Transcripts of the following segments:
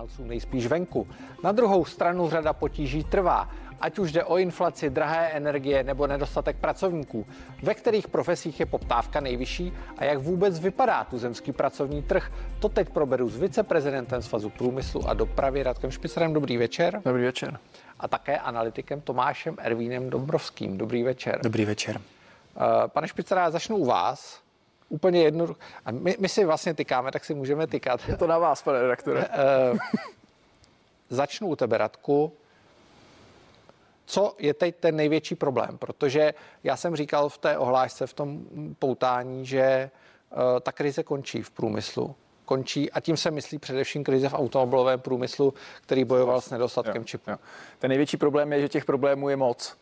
znalců nejspíš venku. Na druhou stranu řada potíží trvá, ať už jde o inflaci, drahé energie nebo nedostatek pracovníků. Ve kterých profesích je poptávka nejvyšší a jak vůbec vypadá tuzemský pracovní trh, to teď proberu s viceprezidentem Svazu průmyslu a dopravy Radkem Špicerem. Dobrý večer. Dobrý večer. A také analytikem Tomášem Ervínem Dobrovským. Dobrý večer. Dobrý večer. Eh, pane Špicera, začnu u vás. Úplně jedno. A my, my si vlastně tykáme, tak si můžeme tykat. Je to na vás, pane redaktore. Uh, začnu u tebe, Radku. Co je teď ten největší problém? Protože já jsem říkal v té ohlášce, v tom poutání, že uh, ta krize končí v průmyslu. Končí a tím se myslí především krize v automobilovém průmyslu, který bojoval s nedostatkem čipu. Ten největší problém je, že těch problémů je moc.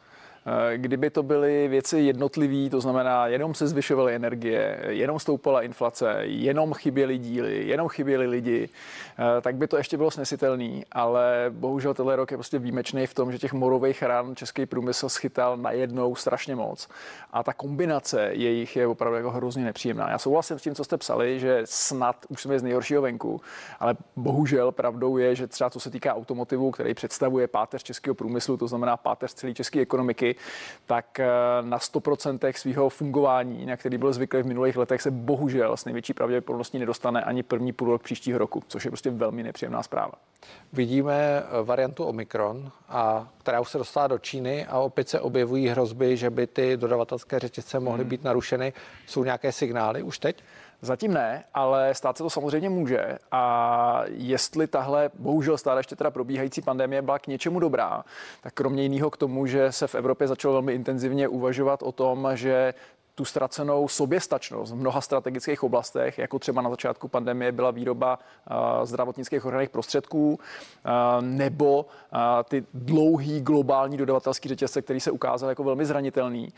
Eh, kdyby to byly věci jednotlivé, to znamená, jenom se zvyšovaly energie, jenom stoupala inflace, jenom chyběly díly, jenom chyběli lidi, eh, tak by to ještě bylo snesitelný, ale bohužel tenhle rok je prostě výjimečný v tom, že těch morových ran český průmysl schytal najednou strašně moc. A ta kombinace jejich je opravdu jako hrozně nepříjemná. Já souhlasím s tím, co jste psali, že snad už jsme z nejhoršího venku, ale bohužel pravdou je, že třeba co se týká automotivu, který představuje páteř českého průmyslu, to znamená páteř celé české ekonomiky, tak eh, na 100% svého fungování, na který byl zvyklý v minulých letech, se bohužel s největší pravděpodobností nedostane ani první půl rok příštího roku, což je prostě velmi nepříjemná zpráva. Vidíme eh, variantu Omikron, a, která už se dostala do Číny a opět se objevují hrozby, že by ty dodavatelské řetězce mohly hmm. být narušeny. Jsou nějaké signály už teď? Zatím ne, ale stát se to samozřejmě může. A jestli tahle, bohužel stále ještě teda probíhající pandemie byla k něčemu dobrá, tak kromě jiného k tomu, že se v Evropě začalo velmi intenzivně uvažovat o tom, že tu ztracenou soběstačnost v mnoha strategických oblastech, jako třeba na začátku pandemie byla výroba zdravotnických ochranných prostředků, nebo ty dlouhý globální dodavatelský řetězce, který se ukázal jako velmi zranitelný,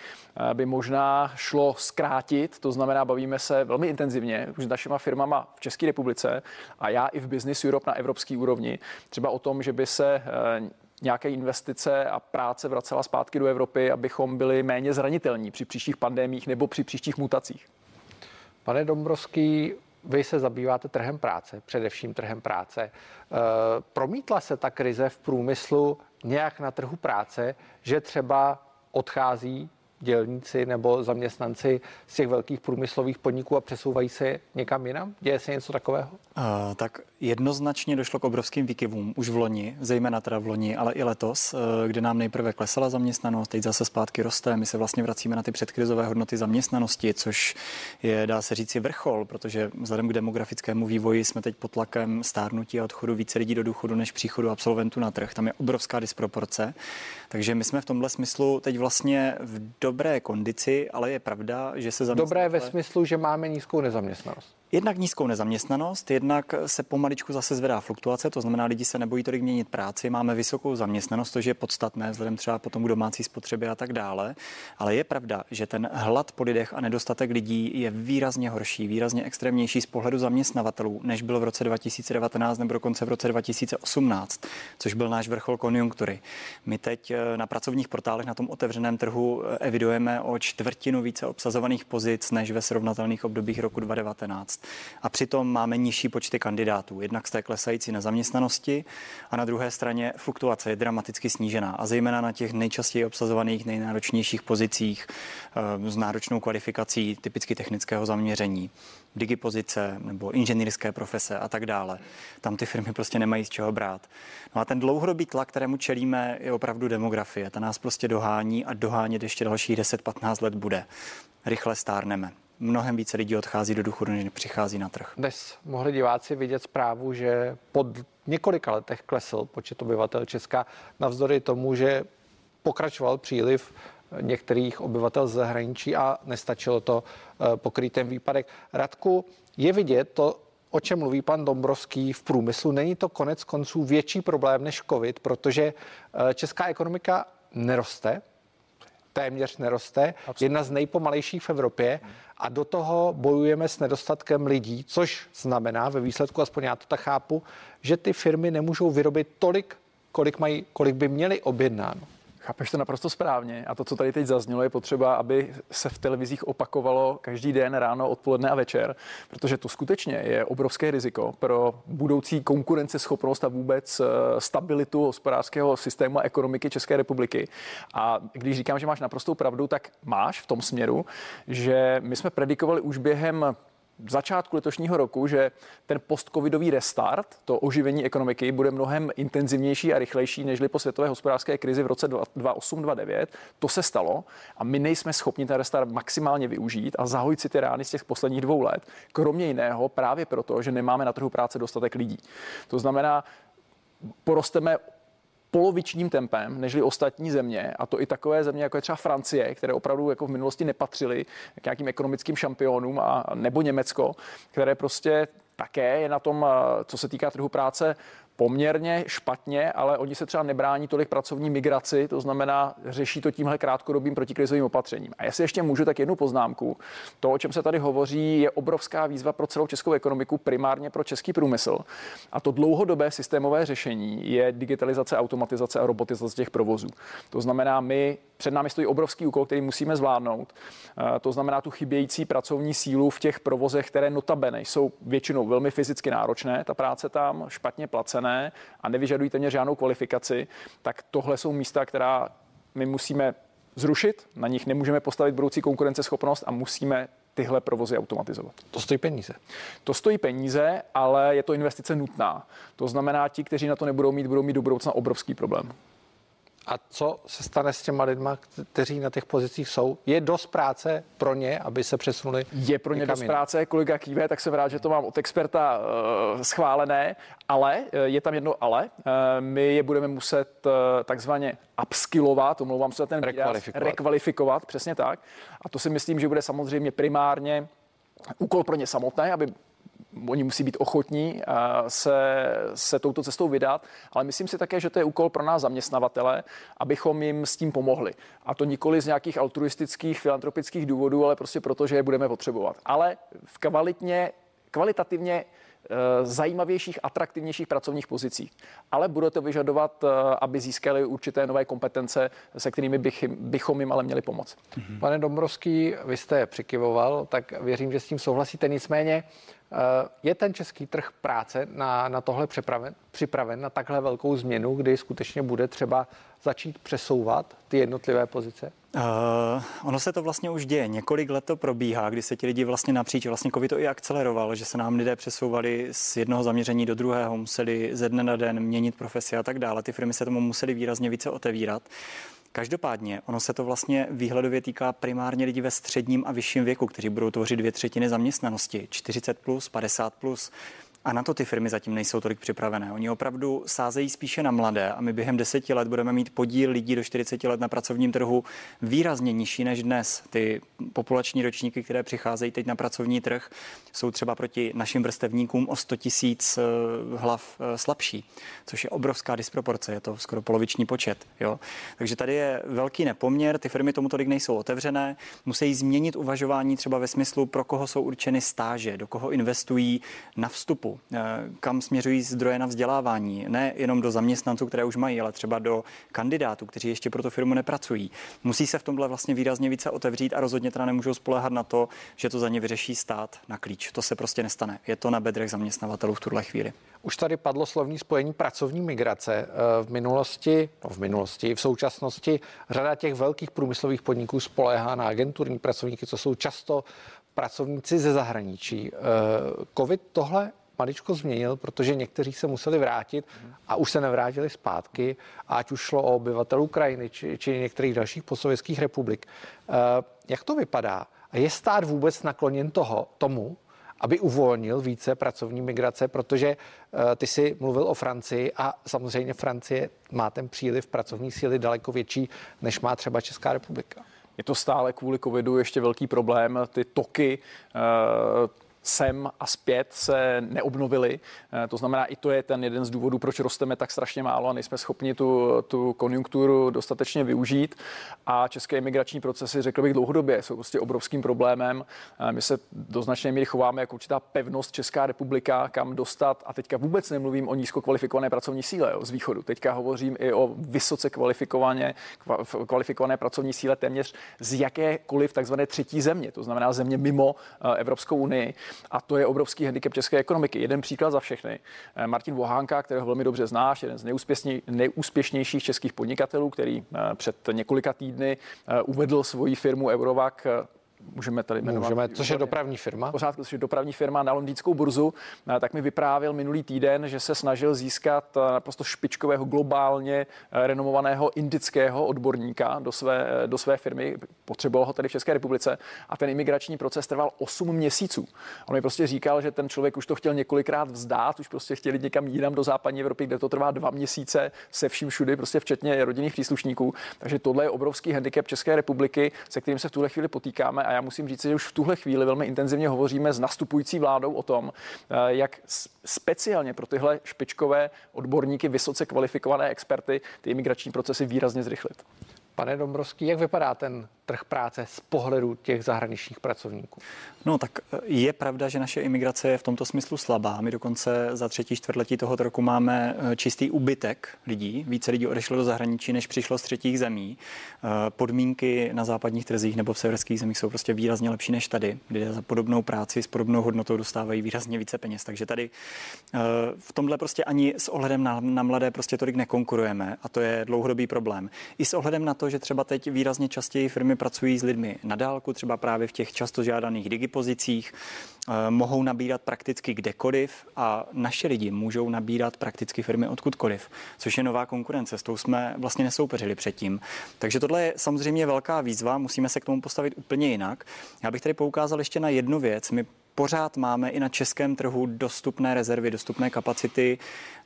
by možná šlo zkrátit, to znamená, bavíme se velmi intenzivně už s našimi firmama v České republice a já i v Business Europe na evropské úrovni, třeba o tom, že by se nějaké investice a práce vracela zpátky do Evropy, abychom byli méně zranitelní při příštích pandemích nebo při příštích mutacích. Pane Dombrovský, vy se zabýváte trhem práce, především trhem práce. E, promítla se ta krize v průmyslu nějak na trhu práce, že třeba odchází dělníci nebo zaměstnanci z těch velkých průmyslových podniků a přesouvají se někam jinam? Děje se něco takového? Uh, tak jednoznačně došlo k obrovským výkyvům už v loni, zejména teda v loni, ale i letos, uh, kdy nám nejprve klesala zaměstnanost, teď zase zpátky roste. My se vlastně vracíme na ty předkrizové hodnoty zaměstnanosti, což je, dá se říci, vrchol, protože vzhledem k demografickému vývoji jsme teď pod tlakem stárnutí a odchodu více lidí do důchodu než příchodu absolventů na trh. Tam je obrovská disproporce. Takže my jsme v tomhle smyslu teď vlastně v dobré kondici, ale je pravda, že se zaměstnavatele... Dobré ve smyslu, že máme nízkou nezaměstnanost. Jednak nízkou nezaměstnanost, jednak se pomaličku zase zvedá fluktuace, to znamená, lidi se nebojí tolik měnit práci, máme vysokou zaměstnanost, to je podstatné vzhledem třeba potom k domácí spotřeby a tak dále. Ale je pravda, že ten hlad po lidech a nedostatek lidí je výrazně horší, výrazně extrémnější z pohledu zaměstnavatelů, než byl v roce 2019 nebo dokonce v roce 2018, což byl náš vrchol konjunktury. My teď eh, na pracovních portálech na tom otevřeném trhu eh, evidujeme o čtvrtinu více obsazovaných pozic než ve srovnatelných obdobích roku 2019 a přitom máme nižší počty kandidátů. Jednak z té klesající nezaměstnanosti a na druhé straně fluktuace je dramaticky snížená a zejména na těch nejčastěji obsazovaných, nejnáročnějších pozicích eh, s náročnou kvalifikací typicky technického zaměření, digipozice nebo inženýrské profese a tak dále. Tam ty firmy prostě nemají z čeho brát. No a ten dlouhodobý tlak, kterému čelíme, je opravdu demografie. Ta nás prostě dohání a dohánět ještě dalších 10-15 let bude. Rychle stárneme mnohem více lidí odchází do důchodu, než přichází na trh. Dnes mohli diváci vidět zprávu, že po několika letech klesl počet obyvatel Česka, navzdory tomu, že pokračoval příliv některých obyvatel z zahraničí a nestačilo to eh, pokrýt ten výpadek. Radku, je vidět to, o čem mluví pan Dombrovský v průmyslu. Není to konec konců větší problém než COVID, protože eh, česká ekonomika neroste, téměř neroste, Absolutně. jedna z nejpomalejších v Evropě a do toho bojujeme s nedostatkem lidí, což znamená ve výsledku, aspoň já to tak chápu, že ty firmy nemůžou vyrobit tolik, kolik, mají, kolik by měly objednáno. Chápeš to naprosto správně. A to, co tady teď zaznělo, je potřeba, aby se v televizích opakovalo každý den ráno, odpoledne a večer, protože to skutečně je obrovské riziko pro budoucí konkurenceschopnost a vůbec eh, stabilitu hospodářského systému a ekonomiky České republiky. A když říkám, že máš naprostou pravdu, tak máš v tom směru, že my jsme predikovali už během začátku letošního roku, že ten post-covidový restart, to oživení ekonomiky, bude mnohem intenzivnější a rychlejší než po světové hospodářské krizi v roce 2008-2009. To se stalo a my nejsme schopni ten restart maximálně využít a zahojit si ty rány z těch posledních dvou let. Kromě jiného právě proto, že nemáme na trhu práce dostatek lidí. To znamená, porosteme polovičním tempem nežli ostatní země, a to i takové země, jako je třeba Francie, které opravdu jako v minulosti nepatřily k nějakým ekonomickým šampionům, a, nebo Německo, které prostě také je na tom, co se týká trhu práce, poměrně špatně, ale oni se třeba nebrání tolik pracovní migraci, to znamená, řeší to tímhle krátkodobým protikrizovým opatřením. A jestli ještě můžu, tak jednu poznámku. To, o čem se tady hovoří, je obrovská výzva pro celou českou ekonomiku, primárně pro český průmysl. A to dlouhodobé systémové řešení je digitalizace, automatizace a robotizace těch provozů. To znamená, my před námi stojí obrovský úkol, který musíme zvládnout. To znamená tu chybějící pracovní sílu v těch provozech, které notabene jsou většinou velmi fyzicky náročné, ta práce tam špatně placené a nevyžadují téměř žádnou kvalifikaci, tak tohle jsou místa, která my musíme zrušit, na nich nemůžeme postavit budoucí konkurenceschopnost a musíme tyhle provozy automatizovat. To stojí peníze. To stojí peníze, ale je to investice nutná. To znamená, ti, kteří na to nebudou mít, budou mít do budoucna obrovský problém. A co se stane s těma lidma, kteří na těch pozicích jsou? Je dost práce pro ně, aby se přesunuli? Je pro ně dost práce, kolega kýve, tak jsem rád, že to mám od experta uh, schválené, ale uh, je tam jedno ale. Uh, my je budeme muset uh, takzvaně upskillovat, omlouvám se ten rekvalifikovat. rekvalifikovat, přesně tak. A to si myslím, že bude samozřejmě primárně úkol pro ně samotné, aby oni musí být ochotní eh, se, se touto cestou vydat, ale myslím si také, že to je úkol pro nás zaměstnavatele, abychom jim s tím pomohli. A to nikoli z nějakých altruistických, filantropických důvodů, ale prostě proto, že je budeme potřebovat. Ale v kvalitně, kvalitativně zajímavějších, atraktivnějších pracovních pozicích. Ale bude to vyžadovat, eh, aby získali určité nové kompetence, se kterými bych, bychom jim ale měli pomoct. Pane Dombrovský, vy jste přikyvoval, tak věřím, že s tím souhlasíte. Nicméně Eh, je ten český trh práce na, na tohle připraven, připraven, na takhle velkou změnu, kdy skutečně bude třeba začít přesouvat ty jednotlivé pozice? Uh, ono se to vlastně už děje. Několik let to probíhá, kdy se ti lidi vlastně napříč, vlastně COVID to i akceleroval, že se nám lidé přesouvali z jednoho zaměření do druhého, museli ze dne na den měnit profesi a tak dále. Ty firmy se tomu museli výrazně více otevírat. Každopádně, ono se to vlastně výhledově týká primárně lidí ve středním a vyšším věku, kteří budou tvořit dvě třetiny zaměstnanosti, 40 plus, 50 plus. A na to ty firmy zatím nejsou tolik připravené. Oni opravdu sázejí spíše na mladé a my během deseti let budeme mít podíl lidí do 40 let na pracovním trhu výrazně nižší než dnes. Ty populační ročníky, které přicházejí teď na pracovní trh, jsou třeba proti našim vrstevníkům o 100 tisíc eh, hlav eh, slabší, což je obrovská disproporce, je to skoro poloviční počet. Jo? Takže tady je velký nepoměr, ty firmy tomu tolik nejsou otevřené, musí změnit uvažování třeba ve smyslu, pro koho jsou určeny stáže, do koho investují na vstupu Eh, kam směřují zdroje na vzdělávání. Ne jenom do zaměstnanců, které už mají, ale třeba do kandidátů, kteří ještě pro tu firmu nepracují. Musí se v tomhle vlastně výrazně více otevřít a rozhodně teda nemůžou spolehat na to, že to za ně vyřeší stát na klíč. To se prostě nestane. Je to na bedrech zaměstnavatelů v tuhle chvíli. Už tady padlo slovní spojení pracovní migrace. Eh, v minulosti, no v minulosti, v současnosti řada těch velkých průmyslových podniků spoléhá na agenturní pracovníky, co jsou často pracovníci ze zahraničí. Eh, Covid tohle maličko změnil, protože někteří se museli vrátit a už se nevrátili zpátky, ať už šlo o obyvatel Ukrajiny či, či některých dalších postsovětských republik. Eh, jak to vypadá? A je stát vůbec nakloněn toho, tomu, aby uvolnil více pracovní migrace, protože uh, ty si mluvil o Francii a samozřejmě Francie má ten příliv pracovní síly daleko větší, než má třeba Česká republika. Je to stále kvůli covidu ještě velký problém. Ty toky uh, sem a zpět se neobnovily. Eh, to znamená, i to je ten jeden z důvodů, proč rosteme tak strašně málo a nejsme schopni tu, tu konjunkturu dostatečně využít. A české imigrační procesy, řekl bych dlouhodobě, jsou prostě obrovským problémem. Eh, my se do značné míry chováme jako určitá pevnost Česká republika, kam dostat. A teďka vůbec nemluvím o nízko kvalifikované pracovní síle jo, z východu. Teďka hovořím i o vysoce kvalifikované, kvalifikované pracovní síle téměř z jakékoliv takzvané třetí země, to znamená země mimo eh, Evropskou unii. A to je obrovský handicap české ekonomiky. Jeden příklad za všechny. Eh, Martin Vohánka, kterého velmi dobře znáš, jeden z nejúspěšnějších českých podnikatelů, který eh, před několika týdny eh, uvedl svoji firmu Eurovac můžeme tady jmenovat. Můžeme, což je dopravní firma. Pořád, což je dopravní firma na londýnskou burzu, eh, tak mi vyprávěl minulý týden, že se snažil získat eh, naprosto špičkového, globálně eh, renomovaného indického odborníka do své, do své firmy. Potřeboval ho tady v České republice a ten imigrační proces trval 8 měsíců. On mi prostě říkal, že ten člověk už to chtěl několikrát vzdát, už prostě chtěli někam jinam do západní Evropy, kde to trvá dva měsíce se vším všudy, prostě včetně rodinných příslušníků. Takže tohle je obrovský handicap České republiky, se kterým se v tuhle chvíli potýkáme a já musím říct, že už v tuhle chvíli velmi intenzivně hovoříme s nastupující vládou o tom, eh, jak speciálně pro tyhle špičkové odborníky, vysoce kvalifikované experty, ty imigrační procesy výrazně zrychlit. Pane Dombrovský, jak vypadá ten trh práce z pohledu těch zahraničních pracovníků? No tak e, je pravda, že naše imigrace je v tomto smyslu slabá. My dokonce za třetí čtvrtletí tohoto roku máme e, čistý ubytek lidí. Více lidí odešlo do zahraničí, než přišlo z třetích zemí. E, podmínky na západních trzích nebo v severských zemích jsou prostě výrazně lepší než tady, kde za podobnou práci s podobnou hodnotou dostávají výrazně více peněz. Takže tady v tomhle prostě ani s ohledem na, na mladé prostě tolik nekonkurujeme a to je dlouhodobý problém. I s ohledem na to, že třeba teď výrazně častěji firmy pracují s lidmi na dálku, třeba právě v těch často žádaných digipozicích, eh, mohou nabírat prakticky kdekoliv a naše lidi můžou nabírat prakticky firmy odkudkoliv, což je nová konkurence, s tou jsme vlastně nesoupeřili předtím. Takže tohle je samozřejmě velká výzva, musíme se k tomu postavit úplně jinak. Já bych tady poukázal ještě na jednu věc. My pořád máme i na českém trhu dostupné rezervy, dostupné kapacity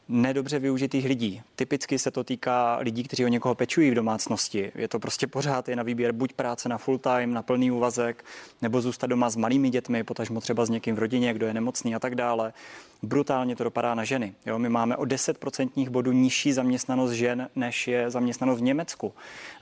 nedobře využitých lidí. Typicky se to týká lidí, kteří o někoho pečují v domácnosti. Je to prostě pořád je na výběr buď práce na full time, na plný úvazek, nebo zůstat doma s malými dětmi, potažmo třeba s někým v rodině, kdo je nemocný a tak dále. Brutálně to dopadá na ženy. Jo, my máme o 10% bodů nižší zaměstnanost žen, než je zaměstnanost v Německu.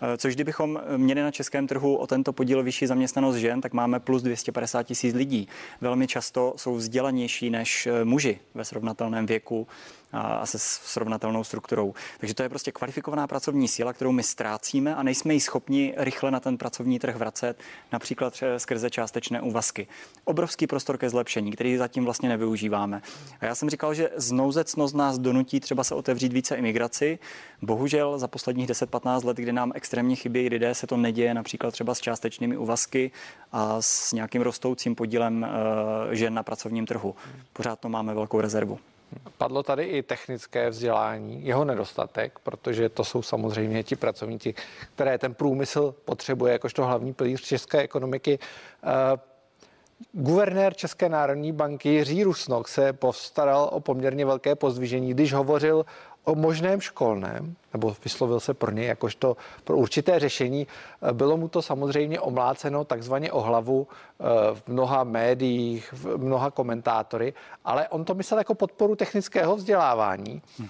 Eh, což kdybychom měli na českém trhu o tento podíl vyšší zaměstnanost žen, tak máme plus 250 tisíc lidí. Velmi často jsou vzdělanější než eh, muži ve srovnatelném věku a se srovnatelnou strukturou. Takže to je prostě kvalifikovaná pracovní síla, kterou my ztrácíme a nejsme ji schopni rychle na ten pracovní trh vracet, například skrze částečné úvazky. Obrovský prostor ke zlepšení, který zatím vlastně nevyužíváme. A já jsem říkal, že znouzecnost nás donutí třeba se otevřít více imigraci. Bohužel za posledních 10-15 let, kdy nám extrémně chybí lidé, se to neděje například třeba s částečnými úvazky a s nějakým rostoucím podílem uh, žen na pracovním trhu. Pořád to máme velkou rezervu. Padlo tady i technické vzdělání, jeho nedostatek, protože to jsou samozřejmě ti pracovníci, které ten průmysl potřebuje jakožto hlavní pilíř české ekonomiky. Eh, guvernér České národní banky Jiří Rusnok se postaral o poměrně velké pozdvižení, když hovořil o možném školném, nebo vyslovil se pro něj jakožto pro určité řešení. Bylo mu to samozřejmě omláceno takzvaně o hlavu eh, v mnoha médiích, v mnoha komentátory, ale on to myslel jako podporu technického vzdělávání. Hm.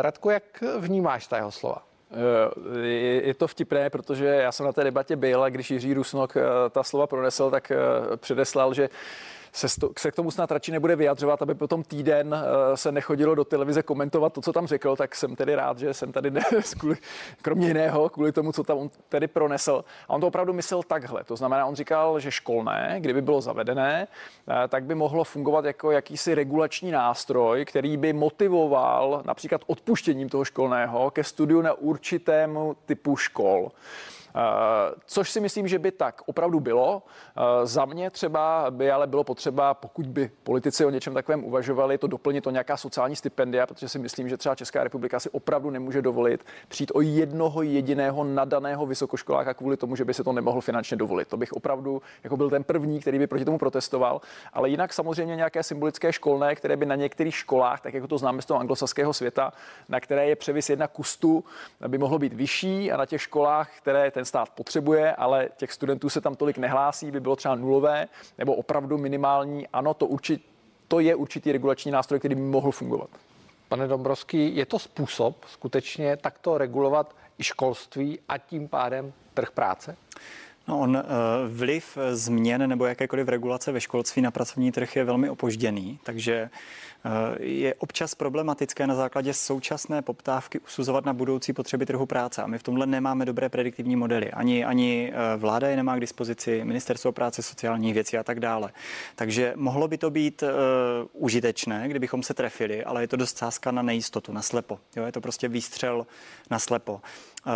Radku, jak vnímáš ta jeho slova? Eh, je to vtipné, protože já jsem na té debatě byl a když Jiří Rusnok ta slova pronesl, tak předeslal, že se, sto, se k tomu snad radši nebude vyjadřovat, aby potom týden uh, se nechodilo do televize komentovat to, co tam řekl, tak jsem tedy rád, že jsem tady dnes, kvůli, kromě jiného, kvůli tomu, co tam on tedy pronesl. A on to opravdu myslel takhle. To znamená, on říkal, že školné, kdyby bylo zavedené, uh, tak by mohlo fungovat jako jakýsi regulační nástroj, který by motivoval například odpuštěním toho školného ke studiu na určitému typu škol. Eh, což si myslím, že by tak opravdu bylo. Eh, za mě třeba by ale bylo potřeba, pokud by politici o něčem takovém uvažovali, to doplnit o nějaká sociální stipendia, protože si myslím, že třeba Česká republika si opravdu nemůže dovolit přijít o jednoho jediného nadaného vysokoškoláka kvůli tomu, že by se to nemohl finančně dovolit. To bych opravdu jako byl ten první, který by proti tomu protestoval. Ale jinak samozřejmě nějaké symbolické školné, které by na některých školách, tak jako to známe z toho anglosaského světa, na které je převis jedna kustu, by mohlo být vyšší a na těch školách, které ten stát potřebuje, ale těch studentů se tam tolik nehlásí, by bylo třeba nulové nebo opravdu minimální. Ano, to, určit, to je určitý regulační nástroj, který by mohl fungovat. Pane Dombrovský, je to způsob skutečně takto regulovat i školství a tím pádem trh práce? No on eh, vliv změn nebo jakékoliv regulace ve školství na pracovní trh je velmi opožděný, takže je občas problematické na základě současné poptávky usuzovat na budoucí potřeby trhu práce. A my v tomhle nemáme dobré prediktivní modely. Ani, ani eh, vláda je nemá k dispozici, ministerstvo práce, sociálních věcí a tak dále. Takže mohlo by to být uh, užitečné, kdybychom se trefili, ale je to dost sázka na nejistotu, na slepo. Jo, je to prostě výstřel na slepo. Uh,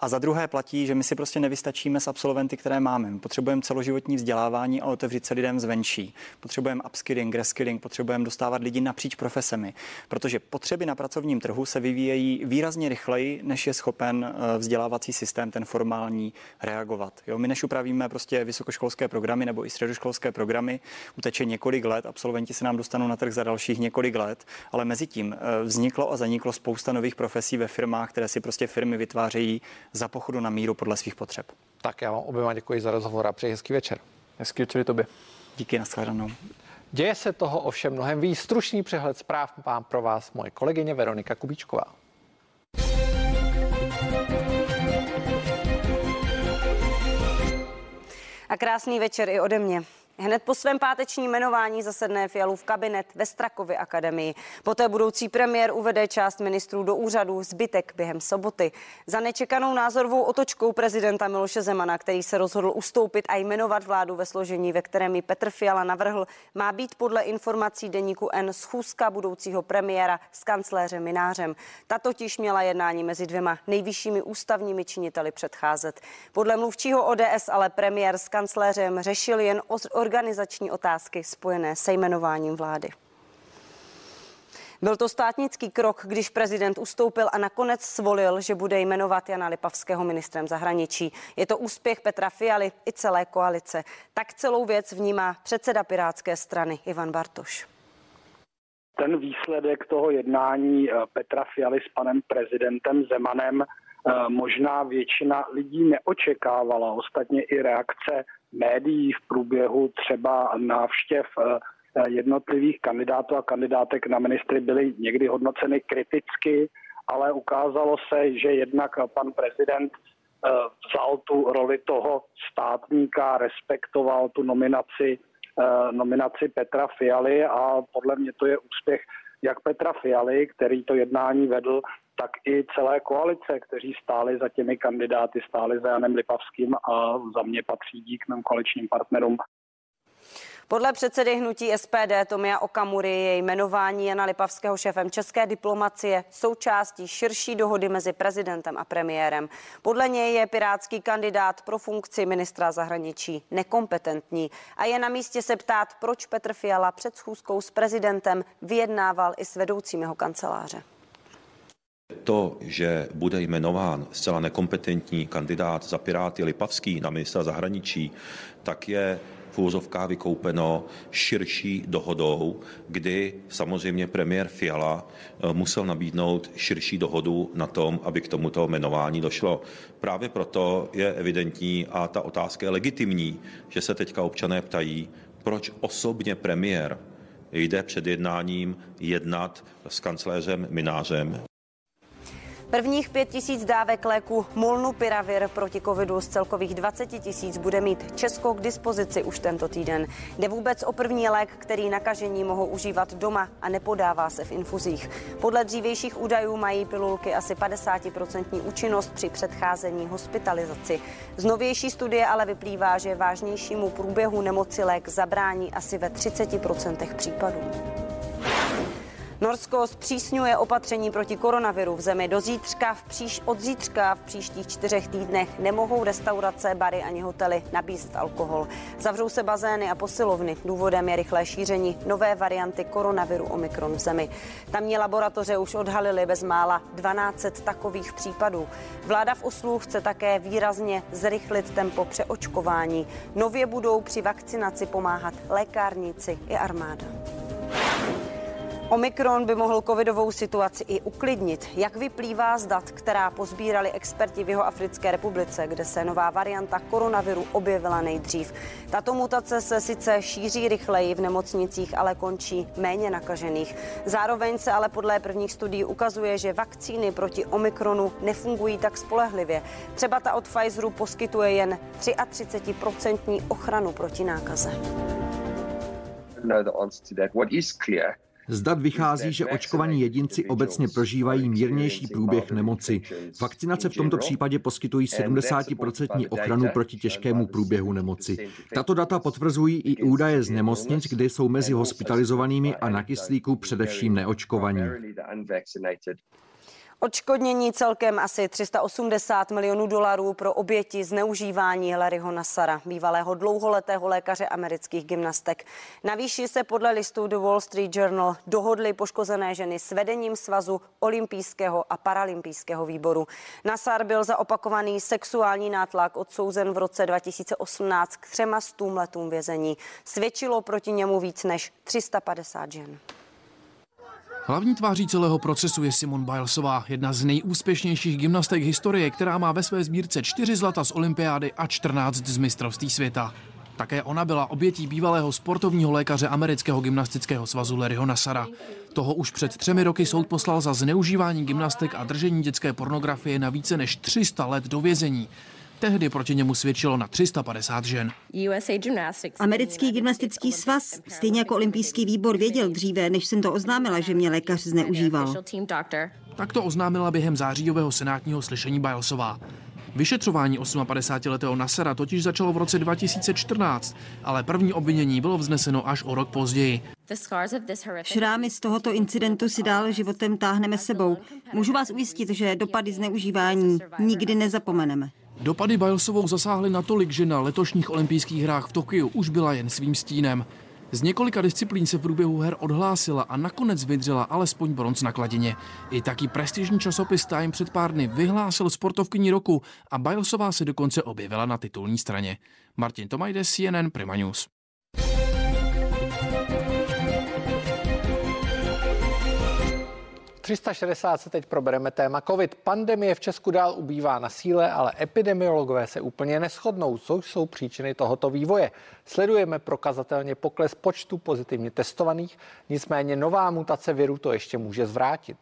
a za druhé platí, že my si prostě nevystačíme s absolventy, které máme. My potřebujeme celoživotní vzdělávání a otevřít se lidem zvenčí. Potřebujeme upskilling, reskilling, potřebujeme dostávat lidi napříč profesemi, protože potřeby na pracovním trhu se vyvíjejí výrazně rychleji, než je schopen eh, vzdělávací systém, ten formální, reagovat. Jo, my než upravíme prostě vysokoškolské programy nebo i středoškolské programy, uteče několik let, absolventi se nám dostanou na trh za dalších několik let, ale mezi tím eh, vzniklo a zaniklo spousta nových profesí ve firmách, které si prostě firmy vytvářejí za pochodu na míru podle svých potřeb. Tak já vám oběma děkuji za rozhovor a přeji hezký večer. Hezký večer tobě. Díky, nashledanou. Děje se toho ovšem mnohem víc. Stručný přehled zpráv mám pro vás moje kolegyně Veronika Kubíčková. A krásný večer i ode mě. Hned po svém pátečním jmenování zasedne Fialův kabinet ve Strakově akademii. Poté budoucí premiér uvede část ministrů do úřadu, zbytek během soboty. Za nečekanou názorovou otočkou prezidenta Miloše Zemana, který se rozhodl ustoupit a jmenovat vládu ve složení, ve kterém ji Petr Fiala navrhl, má být podle informací deníku N schůzka budoucího premiéra s kancléřem Minářem. Ta totiž měla jednání mezi dvěma nejvyššími ústavními činiteli předcházet. Podle mluvčího ODS ale premiér s kancléřem řešil jen o organizační otázky spojené se jmenováním vlády. Byl to státnický krok, když prezident ustoupil a nakonec svolil, že bude jmenovat Jana Lipavského ministrem zahraničí. Je to úspěch Petra Fialy i celé koalice. Tak celou věc vnímá předseda Pirátské strany Ivan Bartoš. Ten výsledek toho jednání eh, Petra Fialy s panem prezidentem Zemanem eh, možná většina lidí neočekávala. Ostatně i reakce médií v průběhu třeba návštěv eh, jednotlivých kandidátů a kandidátek na ministry byly někdy hodnoceny kriticky, ale ukázalo se, že jednak pan prezident eh, vzal tu roli toho státníka, respektoval tu nominaci, eh, nominaci Petra Fialy a podle mě to je úspěch jak Petra Fialy, který to jednání vedl, tak i celé koalice, kteří stáli za těmi kandidáty, stáli za Janem Lipavským a za mě patří dík mým koaličním partnerům. Podle předsedy hnutí SPD Tomia Okamury je jmenování Jana Lipavského šéfem české diplomacie součástí širší dohody mezi prezidentem a premiérem. Podle něj je pirátský kandidát pro funkci ministra zahraničí nekompetentní a je na místě se ptát, proč Petr Fiala před schůzkou s prezidentem vyjednával i s vedoucím jeho kanceláře. To, že bude jmenován zcela nekompetentní kandidát za Piráty Lipavský na ministra zahraničí, tak je v vykoupeno širší dohodou, kdy samozřejmě premiér Fiala eh, musel nabídnout širší dohodu na tom, aby k tomuto jmenování došlo. Právě proto je evidentní a ta otázka je legitimní, že se teďka občané ptají, proč osobně premiér jde před jednáním jednat s kancléřem Minářem. Prvních pět tisíc dávek léku Molnupiravir proti covidu z celkových 20 tisíc bude mít Česko k dispozici už tento týden. Jde vůbec o první lék, který nakažení mohou užívat doma a nepodává se v infuzích. Podle dřívějších údajů mají pilulky asi 50% účinnost při předcházení hospitalizaci. Z novější studie ale vyplývá, že vážnějšímu průběhu nemoci lék zabrání asi ve 30% případů. Norsko zpřísňuje opatření proti koronaviru v zemi. Do zítřka v příš, od zítřka v příštích čtyřech týdnech nemohou restaurace, bary ani hotely nabízet alkohol. Zavřou se bazény a posilovny. Důvodem je rychlé šíření nové varianty koronaviru Omikron v zemi. Tamní laboratoře už odhalily bezmála 12 takových případů. Vláda v Oslu chce také výrazně zrychlit tempo přeočkování. Nově budou při vakcinaci pomáhat lékárníci i armáda. Omikron by mohl covidovou situaci i uklidnit. Jak vyplývá z dat, která pozbírali experti v jeho Africké republice, kde se nová varianta koronaviru objevila nejdřív. Tato mutace se sice šíří rychleji v nemocnicích, ale končí méně nakažených. Zároveň se ale podle prvních studií ukazuje, že vakcíny proti Omikronu nefungují tak spolehlivě. Třeba ta od Pfizeru poskytuje jen 33% ochranu proti nákaze. know the answer to that. What is clear z dat vychází, že očkovaní jedinci obecně prožívají mírnější průběh nemoci. Vakcinace v tomto případě poskytují 70% ochranu proti těžkému průběhu nemoci. Tato data potvrzují i údaje z nemocnic, kde jsou mezi hospitalizovanými a na kyslíku především neočkovaní. Odškodnění celkem asi 380 milionů dolarů pro oběti zneužívání Larryho Nassara, bývalého dlouholetého lékaře amerických gymnastek. Navýši se podle listu The Wall Street Journal dohodly poškozené ženy s vedením svazu olympijského a paralympijského výboru. Nassar byl za opakovaný sexuální nátlak odsouzen v roce 2018 k třema stům letům vězení. Svědčilo proti němu víc než 350 žen. Hlavní tváří celého procesu je Simon Bilesová, jedna z nejúspěšnějších gymnastek historie, která má ve své sbírce čtyři zlata z olympiády a 14 z mistrovství světa. Také ona byla obětí bývalého sportovního lékaře amerického gymnastického svazu Larryho Nassara. Toho už před třemi roky soud poslal za zneužívání gymnastek a držení dětské pornografie na více než 300 let do vězení. Tehdy proti němu svědčilo na 350 žen. Americký gymnastický svaz, stejně jako olympijský výbor, věděl dříve, než jsem to oznámila, že mě lékař zneužíval. Tak to oznámila během zářijového senátního slyšení Bilesová. Vyšetřování 58-letého Nasera totiž začalo v roce 2014, ale první obvinění bylo vzneseno až o rok později. Šrámy z tohoto incidentu si dál životem táhneme sebou. Můžu vás ujistit, že dopady zneužívání nikdy nezapomeneme. Dopady Bilesovou zasáhly natolik, že na letošních olympijských hrách v Tokiu už byla jen svým stínem. Z několika disciplín se v průběhu her odhlásila a nakonec vydřela alespoň bronz na kladině. I taky prestižní časopis Time před pár dny vyhlásil sportovkyní roku a Bilesová se dokonce objevila na titulní straně. Martin Tomajdes, CNN Prima News. 360 se teď probereme téma COVID. Pandemie v Česku dál ubývá na síle, ale epidemiologové se úplně neschodnou, co jsou příčiny tohoto vývoje. Sledujeme prokazatelně pokles počtu pozitivně testovaných, nicméně nová mutace viru to ještě může zvrátit.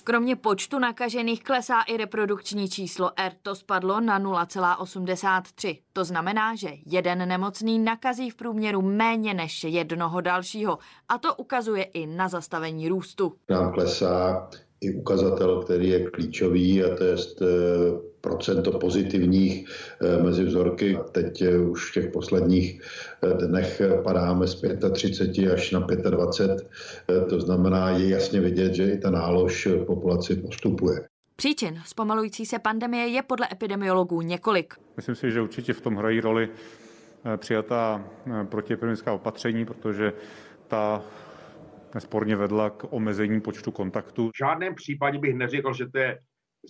Kromě počtu nakažených klesá i reprodukční číslo R, to spadlo na 0,83. To znamená, že jeden nemocný nakazí v průměru méně než jednoho dalšího. A to ukazuje i na zastavení růstu. Nám klesá i ukazatel, který je klíčový, a to je eh, procento pozitivních eh, mezi vzorky. Teď eh, už v těch posledních dnech padáme z 35 až na 25. To znamená, je jasně vidět, že i ta nálož populaci postupuje. Příčin zpomalující se pandemie je podle epidemiologů několik. Myslím si, že určitě v tom hrají roli přijatá protiepidemická opatření, protože ta nesporně vedla k omezení počtu kontaktů. V žádném případě bych neřekl, že to je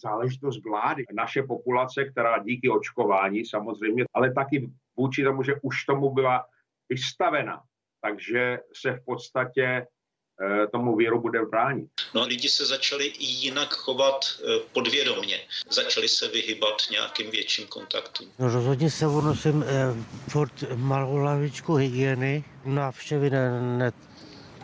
záležitost vlády. Naše populace, která díky očkování samozřejmě, ale taky vůči tomu, že už tomu byla vystavena, takže se v podstatě eh, tomu víru bude bránit. No a lidi se začali i jinak chovat eh, podvědomně. Začali se vyhybat nějakým větším kontaktům. No rozhodně se unosím eh, furt malou lavičku hygieny. Návštěvy ne, ne,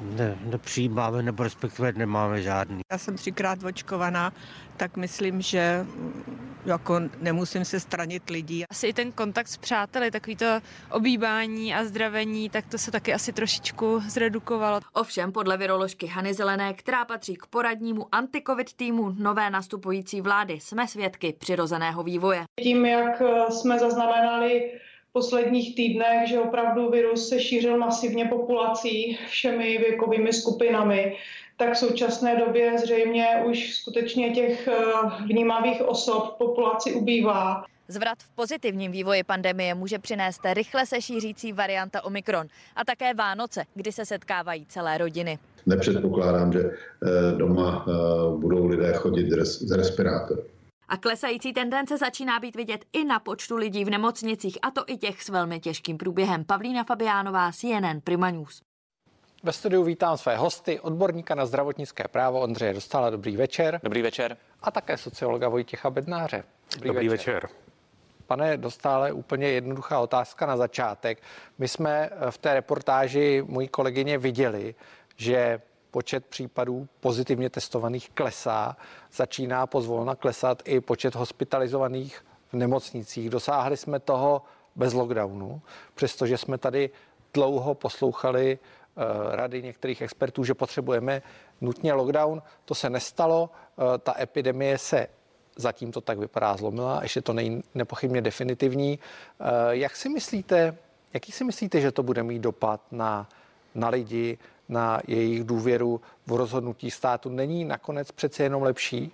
ne, nepřijímáme, nebo respektive nemáme žádný. Já jsem třikrát očkovaná, tak myslím, že mm, jako nemusím se stranit lidí. Asi i ten kontakt s přáteli, takový to obývání a zdravení, tak to se taky asi trošičku zredukovalo. Ovšem podle viroložky Hany Zelené, která patří k poradnímu antikovid týmu nové nastupující vlády, jsme svědky přirozeného vývoje. Tím, jak jsme zaznamenali posledních týdnech, že opravdu virus se šířil masivně populací všemi věkovými skupinami, tak v současné době zřejmě už skutečně těch eh, vnímavých osob v populaci ubývá. Zvrat v pozitivním vývoji pandemie může přinést rychle se šířící varianta Omikron a také Vánoce, kdy se setkávají celé rodiny. Nepředpokládám, že eh, doma eh, budou lidé chodit z respirátory. A klesající tendence začíná být vidět i na počtu lidí v nemocnicích, a to i těch s velmi těžkým průběhem. Pavlína Fabiánová, CNN Prima News. Ve studiu vítám své hosty, odborníka na zdravotnické právo Ondřeje Dostala. Dobrý večer. Dobrý večer. A také sociologa Vojtěcha Bednáře. Dobrý, Dobrý večer. večer. Pane Dostále, úplně jednoduchá otázka na začátek. My jsme v té reportáži mojí kolegyně viděli, že počet případů pozitivně testovaných klesá, začíná pozvolna klesat i počet hospitalizovaných v nemocnicích. Dosáhli jsme toho bez lockdownu, přestože jsme tady dlouho poslouchali uh, rady některých expertů, že potřebujeme nutně lockdown. To se nestalo, uh, ta epidemie se zatím to tak vypadá zlomila, ještě to není nepochybně definitivní. Uh, jak si myslíte, jaký si myslíte, že to bude mít dopad na, na lidi, na jejich důvěru v rozhodnutí státu? Není nakonec přece jenom lepší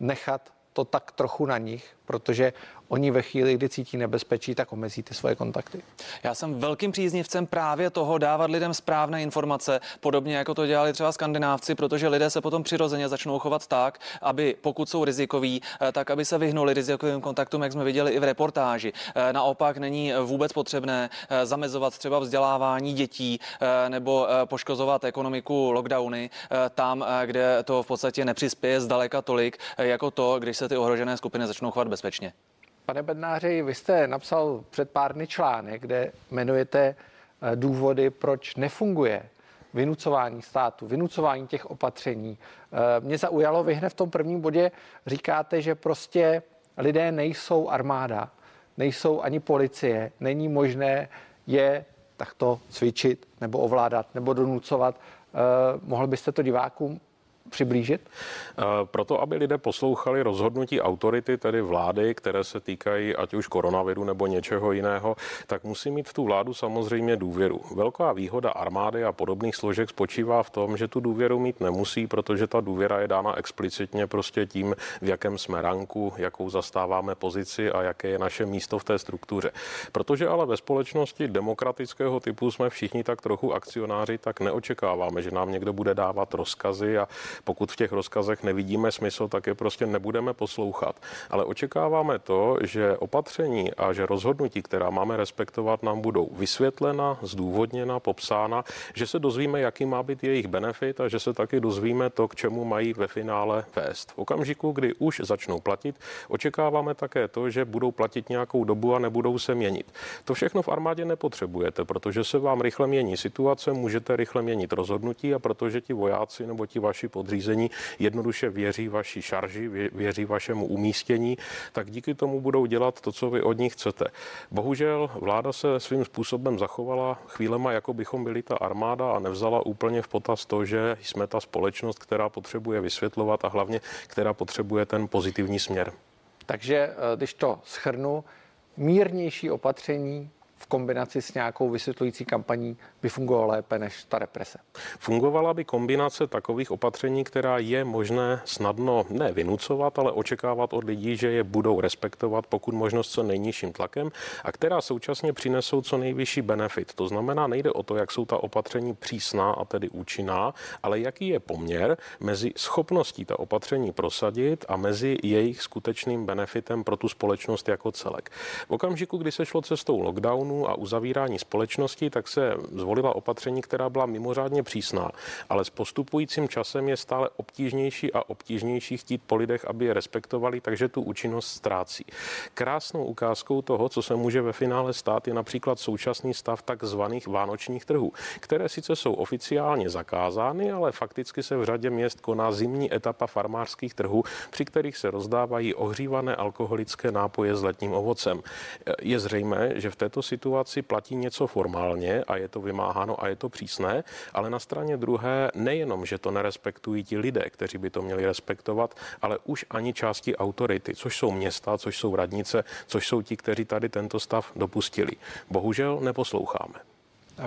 nechat to tak trochu na nich, protože oni ve chvíli, kdy cítí nebezpečí, tak omezí ty svoje kontakty. Já jsem velkým příznivcem právě toho dávat lidem správné informace, podobně jako to dělali třeba skandinávci, protože lidé se potom přirozeně začnou chovat tak, aby pokud jsou rizikoví, eh, tak aby se vyhnuli rizikovým kontaktům, jak jsme viděli i v reportáži. Eh, naopak není vůbec potřebné eh, zamezovat třeba vzdělávání dětí nebo poškozovat ekonomiku lockdowny tam, kde to v podstatě nepřispěje zdaleka tolik, jako to, když se ty ohrožené skupiny začnou chovat bezpečně. Pane Bednáři, vy jste napsal před pár dny článek, kde jmenujete eh, důvody, proč nefunguje vynucování státu, vynucování těch opatření. Eh, mě zaujalo, vy hned v tom prvním bodě říkáte, že prostě lidé nejsou armáda, nejsou ani policie, není možné je takto cvičit nebo ovládat nebo donucovat. Eh, mohl byste to divákům přiblížit? Eh, proto, aby lidé poslouchali rozhodnutí autority, tedy vlády, které se týkají ať už koronaviru nebo něčeho jiného, tak musí mít v tu vládu samozřejmě důvěru. Velká výhoda armády a podobných složek spočívá v tom, že tu důvěru mít nemusí, protože ta důvěra je dána explicitně prostě tím, v jakém jsme ranku, jakou zastáváme pozici a jaké je naše místo v té struktuře. Protože ale ve společnosti demokratického typu jsme všichni tak trochu akcionáři, tak neočekáváme, že nám někdo bude dávat rozkazy a pokud v těch rozkazech nevidíme smysl, tak je prostě nebudeme poslouchat. Ale očekáváme to, že opatření a že rozhodnutí, která máme respektovat, nám budou vysvětlena, zdůvodněna, popsána, že se dozvíme, jaký má být jejich benefit a že se taky dozvíme to, k čemu mají ve finále vést. V okamžiku, kdy už začnou platit, očekáváme také to, že budou platit nějakou dobu a nebudou se měnit. To všechno v armádě nepotřebujete, protože se vám rychle mění situace, můžete rychle měnit rozhodnutí a protože ti vojáci nebo ti vaši podřízení jednoduše věří vaší šarži, věří vašemu umístění, tak díky tomu budou dělat to, co vy od nich chcete. Bohužel vláda se svým způsobem zachovala chvílema, jako bychom byli ta armáda a nevzala úplně v potaz to, že jsme ta společnost, která potřebuje vysvětlovat a hlavně, která potřebuje ten pozitivní směr. Takže eh, když to schrnu, mírnější opatření v kombinaci s nějakou vysvětlující kampaní by fungovalo lépe než ta represe? Fungovala by kombinace takových opatření, která je možné snadno ne vynucovat, ale očekávat od lidí, že je budou respektovat pokud možno s co nejnižším tlakem a která současně přinesou co nejvyšší benefit. To znamená, nejde o to, jak jsou ta opatření přísná a tedy účinná, ale jaký je poměr mezi schopností ta opatření prosadit a mezi jejich skutečným benefitem pro tu společnost jako celek. V okamžiku, kdy se šlo cestou lockdownu, lockdownu a uzavírání společnosti, tak se zvolila opatření, která byla mimořádně přísná, ale s postupujícím časem je stále obtížnější a obtížnější chtít po lidech, aby je respektovali, takže tu účinnost ztrácí. Krásnou ukázkou toho, co se může ve finále stát, je například současný stav takzvaných vánočních trhů, které sice jsou oficiálně zakázány, ale fakticky se v řadě měst koná zimní etapa farmářských trhů, při kterých se rozdávají ohřívané alkoholické nápoje s letním ovocem. Je zřejmé, že v této situaci situaci platí něco formálně a je to vymáháno a je to přísné, ale na straně druhé nejenom, že to nerespektují ti lidé, kteří by to měli respektovat, ale už ani části autority, což jsou města, což jsou radnice, což jsou ti, kteří tady tento stav dopustili. Bohužel neposloucháme.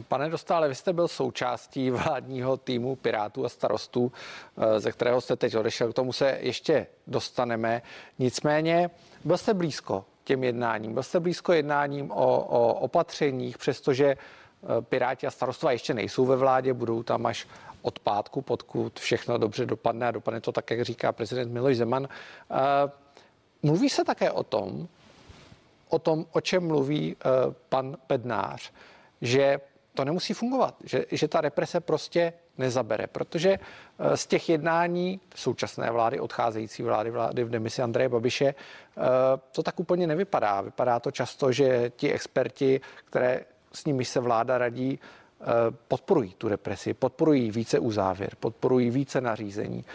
Pane Dostále, vy jste byl součástí vládního týmu Pirátů a starostů, eh, ze kterého jste teď odešel. K tomu se ještě dostaneme. Nicméně byl jste blízko těm jednáním. Byl jste blízko jednáním o, o opatřeních, přestože eh, Piráti a starostova ještě nejsou ve vládě, budou tam až od pátku, pokud všechno dobře dopadne a dopadne to tak, jak říká prezident Miloš Zeman. Eh, mluví se také o tom, o tom, o čem mluví eh, pan Bednář, že to nemusí fungovat, že, že ta represe prostě nezabere, protože eh, z těch jednání současné vlády, odcházející vlády, vlády v demisi Andreje Babiše, eh, to tak úplně nevypadá. Vypadá to často, že ti experti, které s nimi se vláda radí, eh, podporují tu represi, podporují více uzávěr, podporují více nařízení.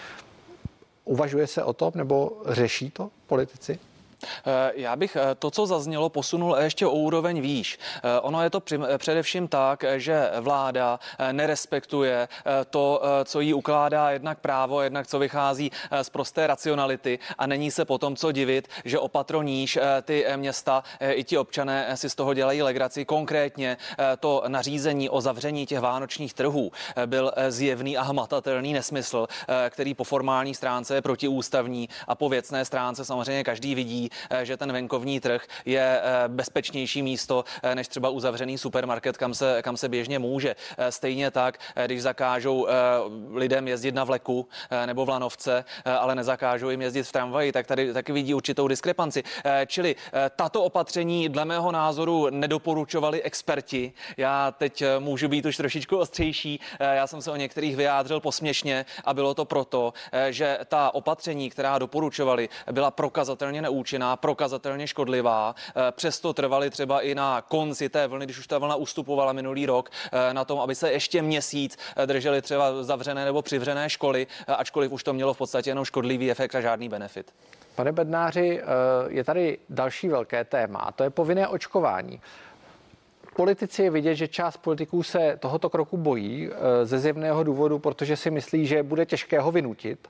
Uvažuje se o tom nebo řeší to politici? Eh, já bych eh, to, co zaznělo, posunul ještě o úroveň výš. Eh, ono je to především tak, že vláda nerespektuje to, co jí ukládá jednak právo, jednak co vychází z prosté racionality a není se potom co divit, že opatroníž ty města i ti občané si z toho dělají legraci. Konkrétně to nařízení o zavření těch vánočních trhů byl zjevný a hmatatelný nesmysl, který po formální stránce je protiústavní a po věcné stránce samozřejmě každý vidí, Eh, že ten venkovní trh je eh, bezpečnější místo eh, než třeba uzavřený supermarket, kam se, kam se běžně může. Stejně tak, když zakážou lidem jezdit na vleku nebo v lanovce, ale nezakážou jim jezdit v tramvaji, tak tady taky vidí určitou diskrepanci. Čili tato opatření dle mého názoru nedoporučovali experti. Já teď můžu být už trošičku ostřejší. Já jsem se o některých vyjádřil posměšně a bylo to proto, že ta opatření, která doporučovali, byla prokazatelně neúčinná účinná, prokazatelně škodlivá. Eh, přesto trvali třeba i na konci té vlny, když už ta vlna ustupovala minulý rok, eh, na tom, aby se ještě měsíc eh, drželi třeba zavřené nebo přivřené školy, ačkoliv už to mělo v podstatě jenom škodlivý efekt a žádný benefit. Pane Bednáři, je tady další velké téma a to je povinné očkování. Politici je vidět, že část politiků se tohoto kroku bojí ze zjevného důvodu, protože si myslí, že bude těžké ho vynutit.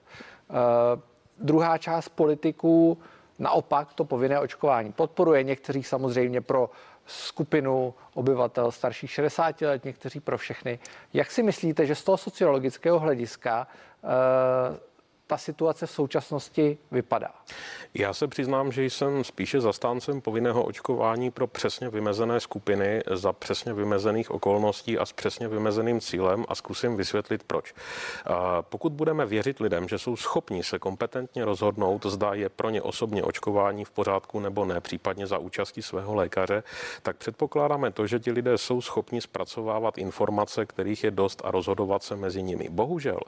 Druhá část politiků naopak to povinné očkování podporuje. Někteří samozřejmě pro skupinu obyvatel starších 60 let, někteří pro všechny. Jak si myslíte, že z toho sociologického hlediska eh, ta situace v současnosti vypadá? Já se přiznám, že jsem spíše zastáncem povinného očkování pro přesně vymezené skupiny za přesně vymezených okolností a s přesně vymezeným cílem a zkusím vysvětlit proč. Pokud budeme věřit lidem, že jsou schopni se kompetentně rozhodnout, zda je pro ně osobně očkování v pořádku nebo ne, případně za účastí svého lékaře, tak předpokládáme to, že ti lidé jsou schopni zpracovávat informace, kterých je dost a rozhodovat se mezi nimi. Bohužel,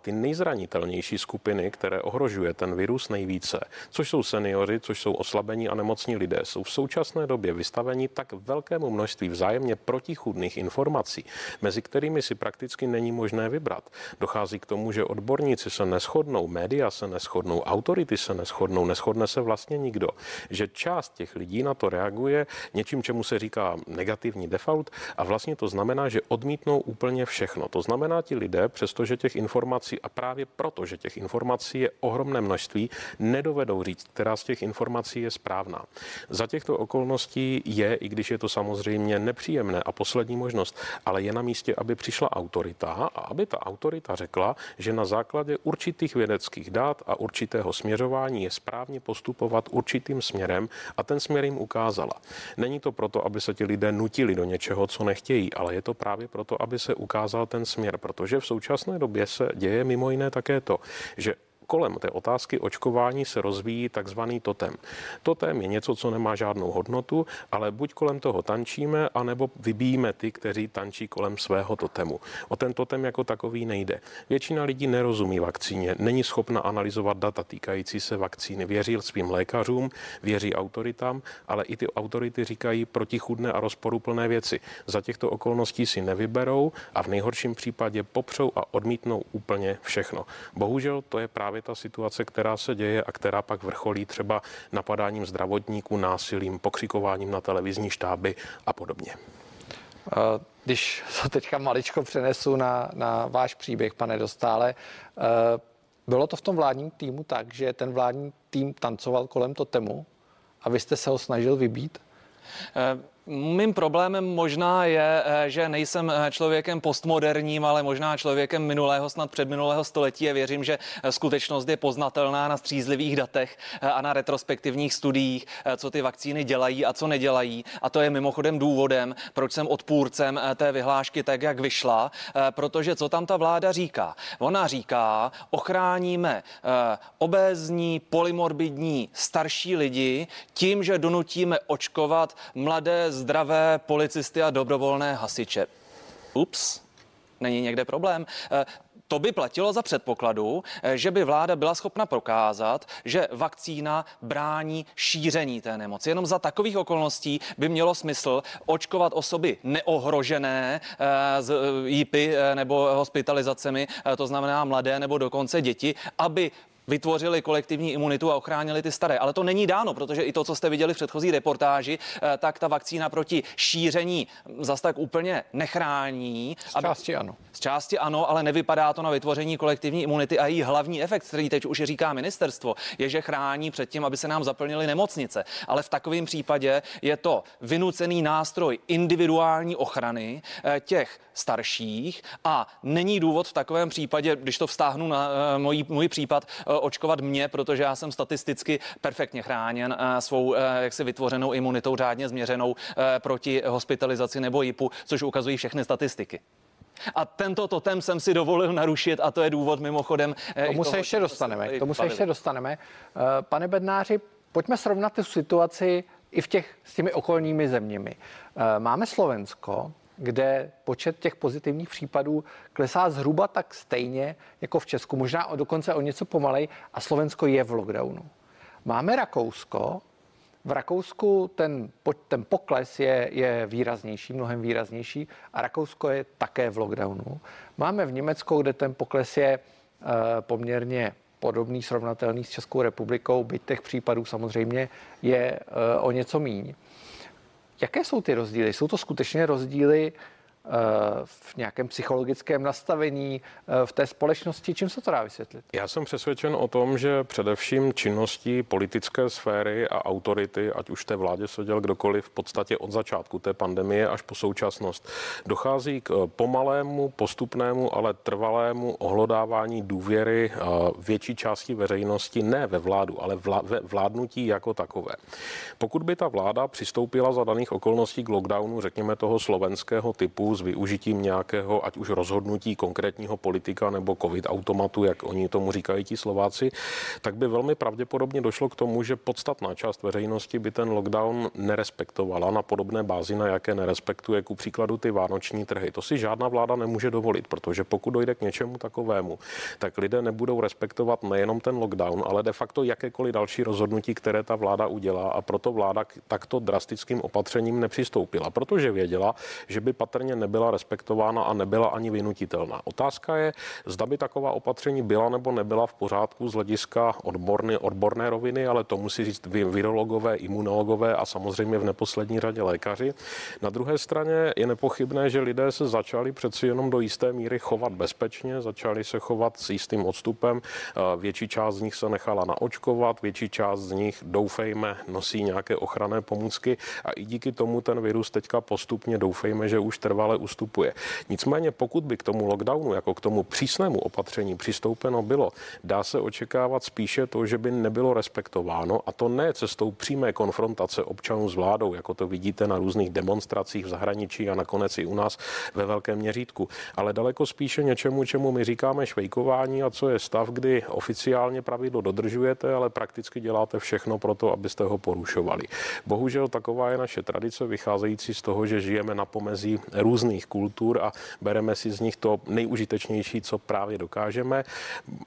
ty nejzranitelnější skupiny skupiny, které ohrožuje ten virus nejvíce, což jsou seniori, což jsou oslabení a nemocní lidé, jsou v současné době vystaveni tak velkému množství vzájemně protichudných informací, mezi kterými si prakticky není možné vybrat. Dochází k tomu, že odborníci se neschodnou, média se neschodnou, autority se neschodnou, neschodne se vlastně nikdo. Že část těch lidí na to reaguje něčím, čemu se říká negativní default a vlastně to znamená, že odmítnou úplně všechno. To znamená, ti lidé, přestože těch informací a právě proto, že těch informací je ohromné množství, nedovedou říct, která z těch informací je správná. Za těchto okolností je, i když je to samozřejmě nepříjemné a poslední možnost, ale je na místě, aby přišla autorita a aby ta autorita řekla, že na základě určitých vědeckých dát a určitého směřování je správně postupovat určitým směrem a ten směr jim ukázala. Není to proto, aby se ti lidé nutili do něčeho, co nechtějí, ale je to právě proto, aby se ukázal ten směr, protože v současné době se děje mimo jiné také to, že kolem té otázky očkování se rozvíjí takzvaný totem. Totem je něco, co nemá žádnou hodnotu, ale buď kolem toho tančíme, anebo vybíjíme ty, kteří tančí kolem svého totemu. O ten totem jako takový nejde. Většina lidí nerozumí vakcíně, není schopna analyzovat data týkající se vakcíny. Věří svým lékařům, věří autoritám, ale i ty autority říkají protichudné a rozporuplné věci. Za těchto okolností si nevyberou a v nejhorším případě popřou a odmítnou úplně všechno. Bohužel to je právě právě ta situace, která se děje a která pak vrcholí třeba napadáním zdravotníků, násilím, pokřikováním na televizní štáby a podobně. Když to teďka maličko přenesu na, na váš příběh, pane Dostále, bylo to v tom vládním týmu tak, že ten vládní tým tancoval kolem totemu a vy jste se ho snažil vybít? Mým problémem možná je, eh, že nejsem eh, člověkem postmoderním, ale možná člověkem minulého, snad předminulého století a věřím, že eh, skutečnost je poznatelná na střízlivých datech a na retrospektivních studiích, co ty vakcíny dělají a co nedělají. A to je mimochodem důvodem, proč jsem odpůrcem té vyhlášky tak, jak vyšla, protože co tam ta vláda říká? Ona říká, ochráníme obézní, polymorbidní starší lidi tím, že donutíme očkovat mladé zdravé policisty a dobrovolné hasiče. Ups, není někde problém. Eh, to by platilo za předpokladu, eh, že by vláda byla schopna prokázat, že vakcína brání šíření té nemoci. Jenom za takových okolností by mělo smysl očkovat osoby neohrožené z jípy nebo hospitalizacemi, to znamená mladé nebo dokonce děti, aby vytvořili kolektivní imunitu a ochránili ty staré. Ale to není dáno, protože i to, co jste viděli v předchozí reportáži, eh, tak ta vakcína proti šíření zas tak úplně nechrání. Z části ano. Z části ano, ale nevypadá to na vytvoření kolektivní imunity a její hlavní efekt, který teď už říká ministerstvo, je, že chrání před tím, aby se nám zaplnily nemocnice. Ale v takovém případě je to vynucený nástroj individuální ochrany eh, těch starších a není důvod v takovém případě, když to vztáhnu na uh, můj, můj případ, očkovat mě, protože já jsem statisticky perfektně chráněn uh, svou uh, jaksi vytvořenou imunitou řádně změřenou proti hospitalizaci nebo JIPu, což ukazují všechny statistiky. A tento totem jsem si dovolil narušit a to je důvod mimochodem. Tomu se ještě dostaneme. K tomu se ještě dostaneme. Pane Bednáři, pojďme srovnat tu situaci i v těch s těmi okolními zeměmi. Máme Slovensko, kde počet těch pozitivních případů klesá zhruba tak stejně jako v Česku, možná o dokonce o něco pomalej a Slovensko je v lockdownu. Máme Rakousko, v Rakousku ten, ten pokles je, je výraznější, mnohem výraznější a Rakousko je také v lockdownu. Máme v Německu, kde ten pokles je uh, poměrně podobný, srovnatelný s Českou republikou, byť těch případů samozřejmě je uh, o něco míň. Jaké jsou ty rozdíly? Jsou to skutečně rozdíly v nějakém psychologickém nastavení eh, v té společnosti. Čím se to dá vysvětlit? Já jsem přesvědčen o tom, že především činností politické sféry a autority, ať už té vládě seděl kdokoliv, v podstatě od začátku té pandemie až po současnost, dochází k eh, pomalému, postupnému, ale trvalému ohlodávání důvěry větší části veřejnosti, ne ve vládu, ale ve vládnutí jako takové. Pokud by ta vláda přistoupila za daných okolností k lockdownu, řekněme toho slovenského typu, s využitím nějakého, ať už rozhodnutí konkrétního politika nebo covid automatu, jak oni tomu říkají ti Slováci, tak by velmi pravděpodobně došlo k tomu, že podstatná část veřejnosti by ten lockdown nerespektovala na podobné bázi, na jaké nerespektuje ku příkladu ty vánoční trhy. To si žádná vláda nemůže dovolit, protože pokud dojde k něčemu takovému, tak lidé nebudou respektovat nejenom ten lockdown, ale de facto jakékoliv další rozhodnutí, které ta vláda udělá a proto vláda k takto drastickým opatřením nepřistoupila, protože věděla, že by patrně nebyla respektována a nebyla ani vynutitelná. Otázka je, zda by taková opatření byla nebo nebyla v pořádku z hlediska odborné, odborné roviny, ale to musí říct virologové, imunologové a samozřejmě v neposlední řadě lékaři. Na druhé straně je nepochybné, že lidé se začali přeci jenom do jisté míry chovat bezpečně, začali se chovat s jistým odstupem. Větší část z nich se nechala naočkovat, větší část z nich, doufejme, nosí nějaké ochranné pomůcky a i díky tomu ten virus teďka postupně doufejme, že už trvale stále ustupuje. Nicméně pokud by k tomu lockdownu, jako k tomu přísnému opatření přistoupeno bylo, dá se očekávat spíše to, že by nebylo respektováno a to ne cestou přímé konfrontace občanů s vládou, jako to vidíte na různých demonstracích v zahraničí a nakonec i u nás ve velkém měřítku, ale daleko spíše něčemu, čemu my říkáme švejkování a co je stav, kdy oficiálně pravidlo dodržujete, ale prakticky děláte všechno pro to, abyste ho porušovali. Bohužel taková je naše tradice vycházející z toho, že žijeme na pomezí různých různých kultur a bereme si z nich to nejužitečnější, co právě dokážeme.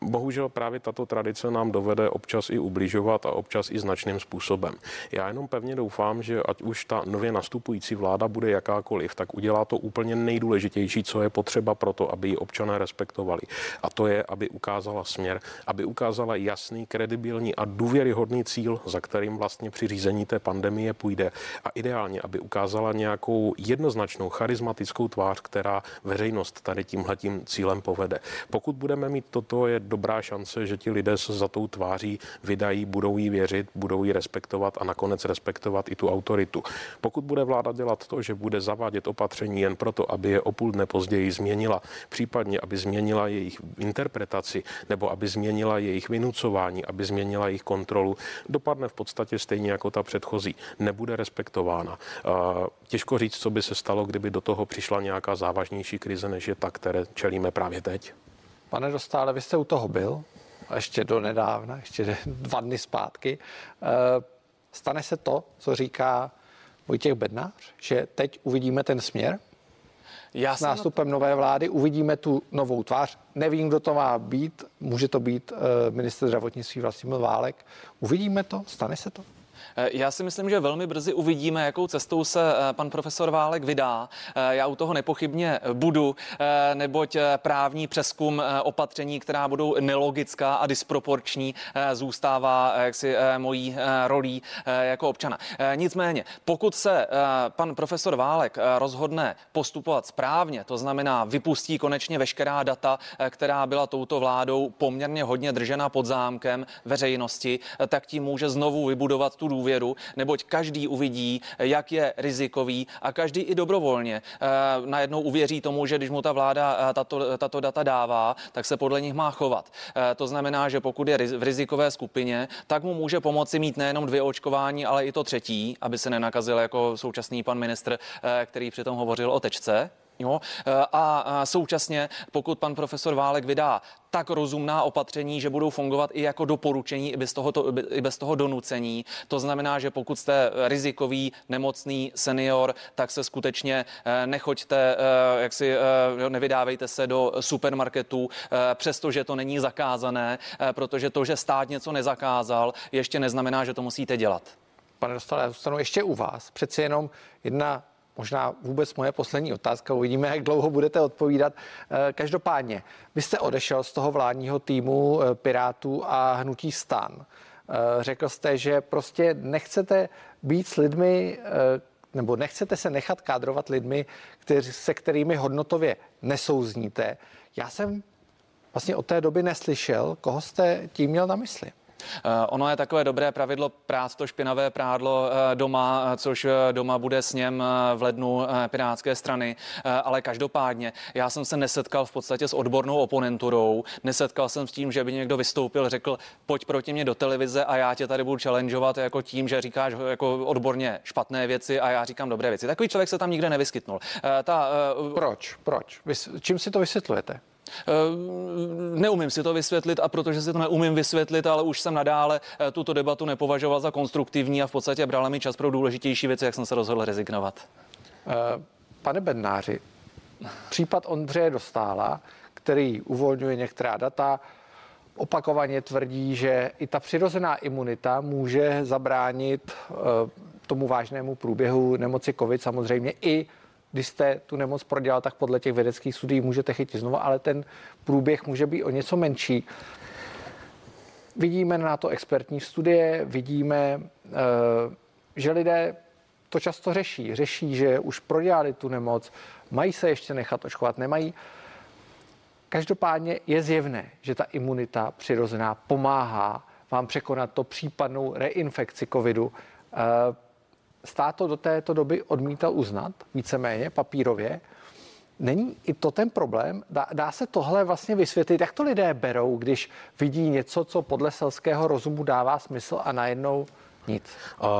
Bohužel právě tato tradice nám dovede občas i ubližovat a občas i značným způsobem. Já jenom pevně doufám, že ať už ta nově nastupující vláda bude jakákoliv, tak udělá to úplně nejdůležitější, co je potřeba pro to, aby ji občané respektovali. A to je, aby ukázala směr, aby ukázala jasný, kredibilní a důvěryhodný cíl, za kterým vlastně při řízení té pandemie půjde. A ideálně, aby ukázala nějakou jednoznačnou charismatickou politickou tvář, která veřejnost tady tímhletím cílem povede. Pokud budeme mít toto, je dobrá šance, že ti lidé se za tou tváří vydají, budou jí věřit, budou ji respektovat a nakonec respektovat i tu autoritu. Pokud bude vláda dělat to, že bude zavádět opatření jen proto, aby je o půl dne později změnila, případně aby změnila jejich interpretaci nebo aby změnila jejich vynucování, aby změnila jejich kontrolu, dopadne v podstatě stejně jako ta předchozí. Nebude respektována. Těžko říct, co by se stalo, kdyby do toho přišla nějaká závažnější krize, než je ta, které čelíme právě teď? Pane Dostále, vy jste u toho byl, ještě do nedávna, ještě dva dny zpátky. Eh, stane se to, co říká Vojtěch Bednář, že teď uvidíme ten směr? Já s nástupem nové vlády uvidíme tu novou tvář. Nevím, kdo to má být. Může to být uh, minister zdravotnictví Vlastimil Válek. Uvidíme to? Stane se to? Eh, já si myslím, že velmi brzy uvidíme, jakou cestou se eh, pan profesor Válek vydá. Eh, já u toho nepochybně budu, neboť právní přeskum opatření, která budou nelogická a disproporční, zůstává jaksi mojí rolí jako občana. Nicméně, pokud se pan profesor Válek rozhodne postupovat správně, to znamená vypustí konečně veškerá data, která byla touto vládou poměrně hodně držena pod zámkem veřejnosti, tak tím může znovu vybudovat tu důvěru důvěru, neboť každý uvidí, jak je rizikový a každý i dobrovolně eh, najednou uvěří tomu, že když mu ta vláda eh, tato, tato data dává, tak se podle nich má chovat. Eh, to znamená, že pokud je v rizikové skupině, tak mu může pomoci mít nejenom dvě očkování, ale i to třetí, aby se nenakazil jako současný pan ministr, který přitom hovořil o tečce. Jo? A současně, pokud pan profesor Válek vydá tak rozumná opatření, že budou fungovat i jako doporučení, i bez toho, i bez toho donucení. To znamená, že pokud jste rizikový, nemocný senior, tak se skutečně eh, nechoďte, eh, jak si nevydávejte se do supermarketu, přestože to není zakázané, protože to, že stát něco nezakázal, ještě neznamená, že to musíte dělat. Pane Dostale, zůstanu ještě u vás. Přeci jenom jedna možná vůbec moje poslední otázka, uvidíme, jak dlouho budete odpovídat. Eh, každopádně, vy jste odešel z toho vládního týmu eh, Pirátů a Hnutí stan. Eh, řekl jste, že prostě nechcete být s lidmi, nebo nechcete se nechat kádrovat lidmi, kteři, se kterými hodnotově nesouzníte. Já jsem vlastně od té doby neslyšel, koho jste tím měl na mysli. Eh, ono je takové dobré pravidlo prát to špinavé prádlo eh, doma, což eh, doma bude s něm v lednu Pirátské strany, ale každopádně já jsem se nesetkal v podstatě s odbornou oponenturou, nesetkal jsem s tím, že by někdo vystoupil, řekl, pojď proti mě do televize a já tě tady budu challengeovat jako tím, že říkáš jako odborně špatné věci a já říkám dobré věci. Takový člověk se tam nikde nevyskytnl. Ta, Proč? Proč? Čím si to vysvětlujete? Eh, neumím si to vysvětlit a protože si to neumím vysvětlit, ale už jsem nadále eh, tuto debatu nepovažoval za konstruktivní a v podstatě brala mi čas pro důležitější věci, jak jsem se rozhodl rezignovat. Eh, pane Bednáři, případ Ondřeje Dostála, který uvolňuje některá data, opakovaně tvrdí, že i ta přirozená imunita může zabránit tomu vážnému průběhu nemoci COVID, samozřejmě i když jste tu nemoc prodělal, tak podle těch vědeckých studií můžete chytit znovu, ale ten průběh může být o něco menší. Vidíme na to expertní studie, vidíme, eh, že lidé to často řeší. Řeší, že už prodělali tu nemoc, mají se ještě nechat očkovat, nemají. Každopádně je zjevné, že ta imunita přirozená pomáhá vám překonat to případnou reinfekci covidu. Stát to do této doby odmítal uznat, víceméně papírově. Není i to ten problém? Dá, dá se tohle vlastně vysvětlit? Jak to lidé berou, když vidí něco, co podle selského rozumu dává smysl a najednou nic.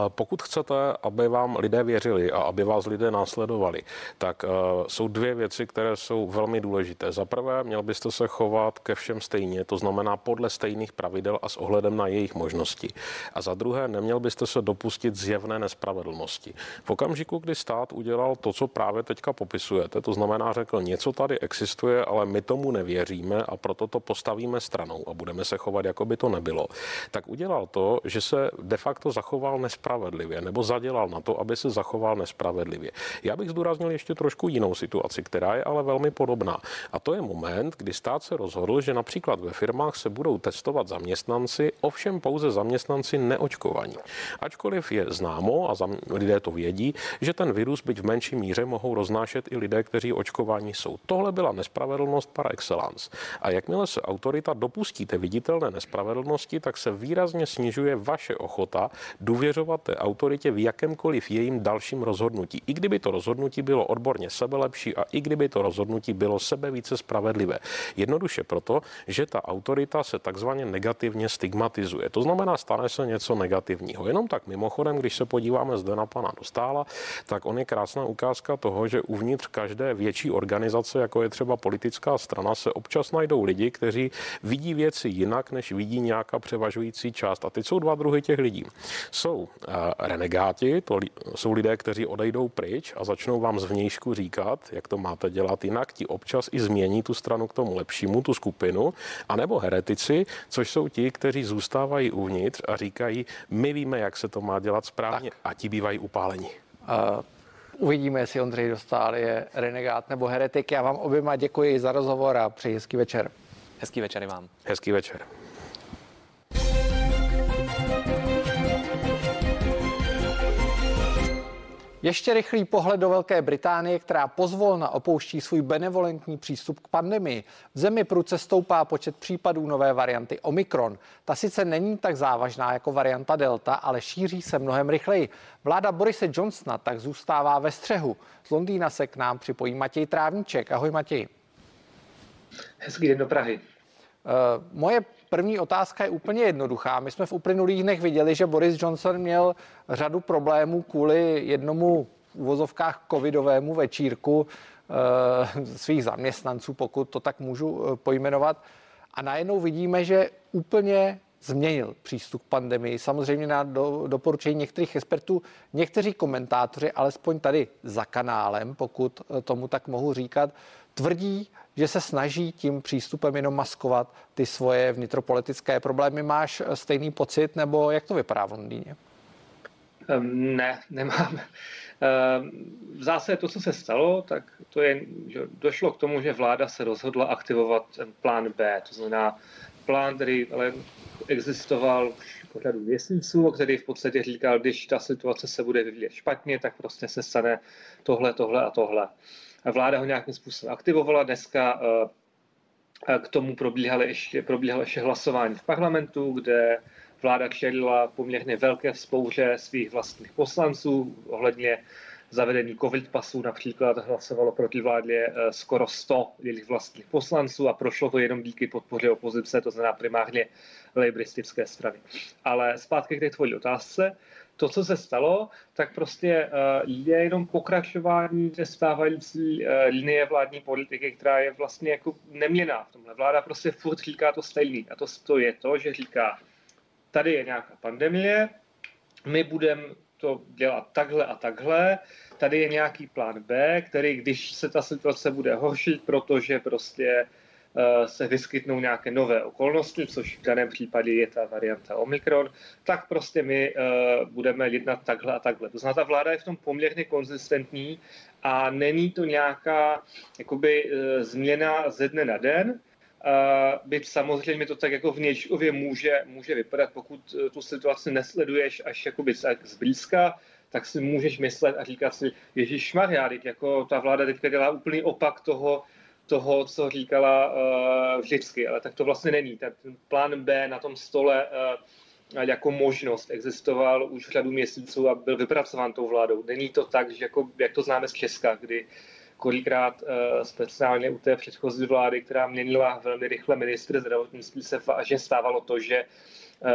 Pokud chcete, aby vám lidé věřili a aby vás lidé následovali, tak uh, jsou dvě věci, které jsou velmi důležité. Za prvé, měl byste se chovat ke všem stejně, to znamená podle stejných pravidel a s ohledem na jejich možnosti. A za druhé, neměl byste se dopustit zjevné nespravedlnosti. V okamžiku, kdy stát udělal to, co právě teďka popisujete, to znamená, řekl, něco tady existuje, ale my tomu nevěříme a proto to postavíme stranou a budeme se chovat, jako by to nebylo, tak udělal to, že se de facto zachoval nespravedlivě nebo zadělal na to, aby se zachoval nespravedlivě. Já bych zdůraznil ještě trošku jinou situaci, která je ale velmi podobná. A to je moment, kdy stát se rozhodl, že například ve firmách se budou testovat zaměstnanci, ovšem pouze zaměstnanci neočkovaní. Ačkoliv je známo a lidé to vědí, že ten virus byť v menší míře mohou roznášet i lidé, kteří očkování jsou. Tohle byla nespravedlnost par excellence. A jakmile se autorita dopustíte viditelné nespravedlnosti, tak se výrazně snižuje vaše ochota důvěřovat té autoritě v jakémkoliv jejím dalším rozhodnutí. I kdyby to rozhodnutí bylo odborně sebelepší a i kdyby to rozhodnutí bylo sebe více spravedlivé. Jednoduše proto, že ta autorita se takzvaně negativně stigmatizuje. To znamená, stane se něco negativního. Jenom tak mimochodem, když se podíváme zde na pana Dostála, tak on je krásná ukázka toho, že uvnitř každé větší organizace, jako je třeba politická strana, se občas najdou lidi, kteří vidí věci jinak, než vidí nějaká převažující část. A teď jsou dva druhy těch lidí. Jsou renegáti, to jsou lidé, kteří odejdou pryč a začnou vám zvnějšku říkat, jak to máte dělat jinak, ti občas i změní tu stranu k tomu lepšímu, tu skupinu, anebo heretici, což jsou ti, kteří zůstávají uvnitř a říkají, my víme, jak se to má dělat správně tak. a ti bývají upáleni. Uh, uvidíme, jestli Ondřej Dostál je renegát nebo heretik. Já vám oběma děkuji za rozhovor a přeji hezký večer. Hezký večer i vám. Hezký večer. Ještě rychlý pohled do Velké Británie, která pozvolna opouští svůj benevolentní přístup k pandemii. V zemi prudce stoupá počet případů nové varianty Omikron. Ta sice není tak závažná jako varianta Delta, ale šíří se mnohem rychleji. Vláda Borise Johnsona tak zůstává ve střehu. Z Londýna se k nám připojí Matěj Trávníček. Ahoj Matěj. Hezký den do Prahy. Uh, moje První otázka je úplně jednoduchá. My jsme v uplynulých dnech viděli, že Boris Johnson měl řadu problémů kvůli jednomu v uvozovkách covidovému večírku e, svých zaměstnanců, pokud to tak můžu e, pojmenovat. A najednou vidíme, že úplně změnil přístup k pandemii. Samozřejmě na do, doporučení některých expertů, někteří komentátoři, alespoň tady za kanálem, pokud eh, tomu tak mohu říkat, tvrdí, že se snaží tím přístupem jenom maskovat ty svoje vnitropolitické problémy. Máš stejný pocit, nebo jak to vypadá v Londýně? Ne, nemám. V zásadě to, co se stalo, tak to je, že došlo k tomu, že vláda se rozhodla aktivovat plán B, to znamená plán, který ale existoval už řadu měsíců, který v podstatě říkal, když ta situace se bude vyvíjet špatně, tak prostě se stane tohle, tohle a tohle vláda ho nějakým způsobem aktivovala. Dneska eh, eh, k tomu probíhalo ještě, probíhalo ještě hlasování v parlamentu, kde vláda čelila poměrně velké spouře svých vlastních poslanců ohledně zavedení covid pasů například hlasovalo proti vládě eh, skoro 100 jejich vlastních poslanců a prošlo to jenom díky podpoře opozice, to znamená primárně lejbristické strany. Ale zpátky k té tvojí otázce to, co se stalo, tak prostě uh, je jenom pokračování té stávající uh, linie vládní politiky, která je vlastně jako neměná v tomhle. Vláda prostě furt říká to stejný. A to, to je to, že říká, tady je nějaká pandemie, my budeme to dělat takhle a takhle, tady je nějaký plán B, který, když se ta situace bude horšit, protože prostě Eh, se vyskytnou nějaké nové okolnosti, což v daném případě je ta varianta Omikron, tak prostě my eh, budeme jednat takhle a takhle. To znamená, ta vláda je v tom poměrně konzistentní a není to nějaká jakoby, eh, změna ze dne na den, byť samozřejmě to tak jako v Něčkově může, může vypadat, pokud tu situaci nesleduješ až jakoby zblízka, tak si můžeš myslet a říkat si, Ježíš Maria, jako ta vláda teďka dělá úplný opak toho, toho, co říkala uh, vždycky, ale tak to vlastně není. Ten, plán B na tom stole uh, jako možnost existoval už řadu měsíců a byl vypracován tou vládou. Není to tak, že jako, jak to známe z Česka, kdy kolikrát uh, speciálně u té předchozí vlády, která měnila velmi rychle ministr zdravotnictví, se stávalo to, že uh,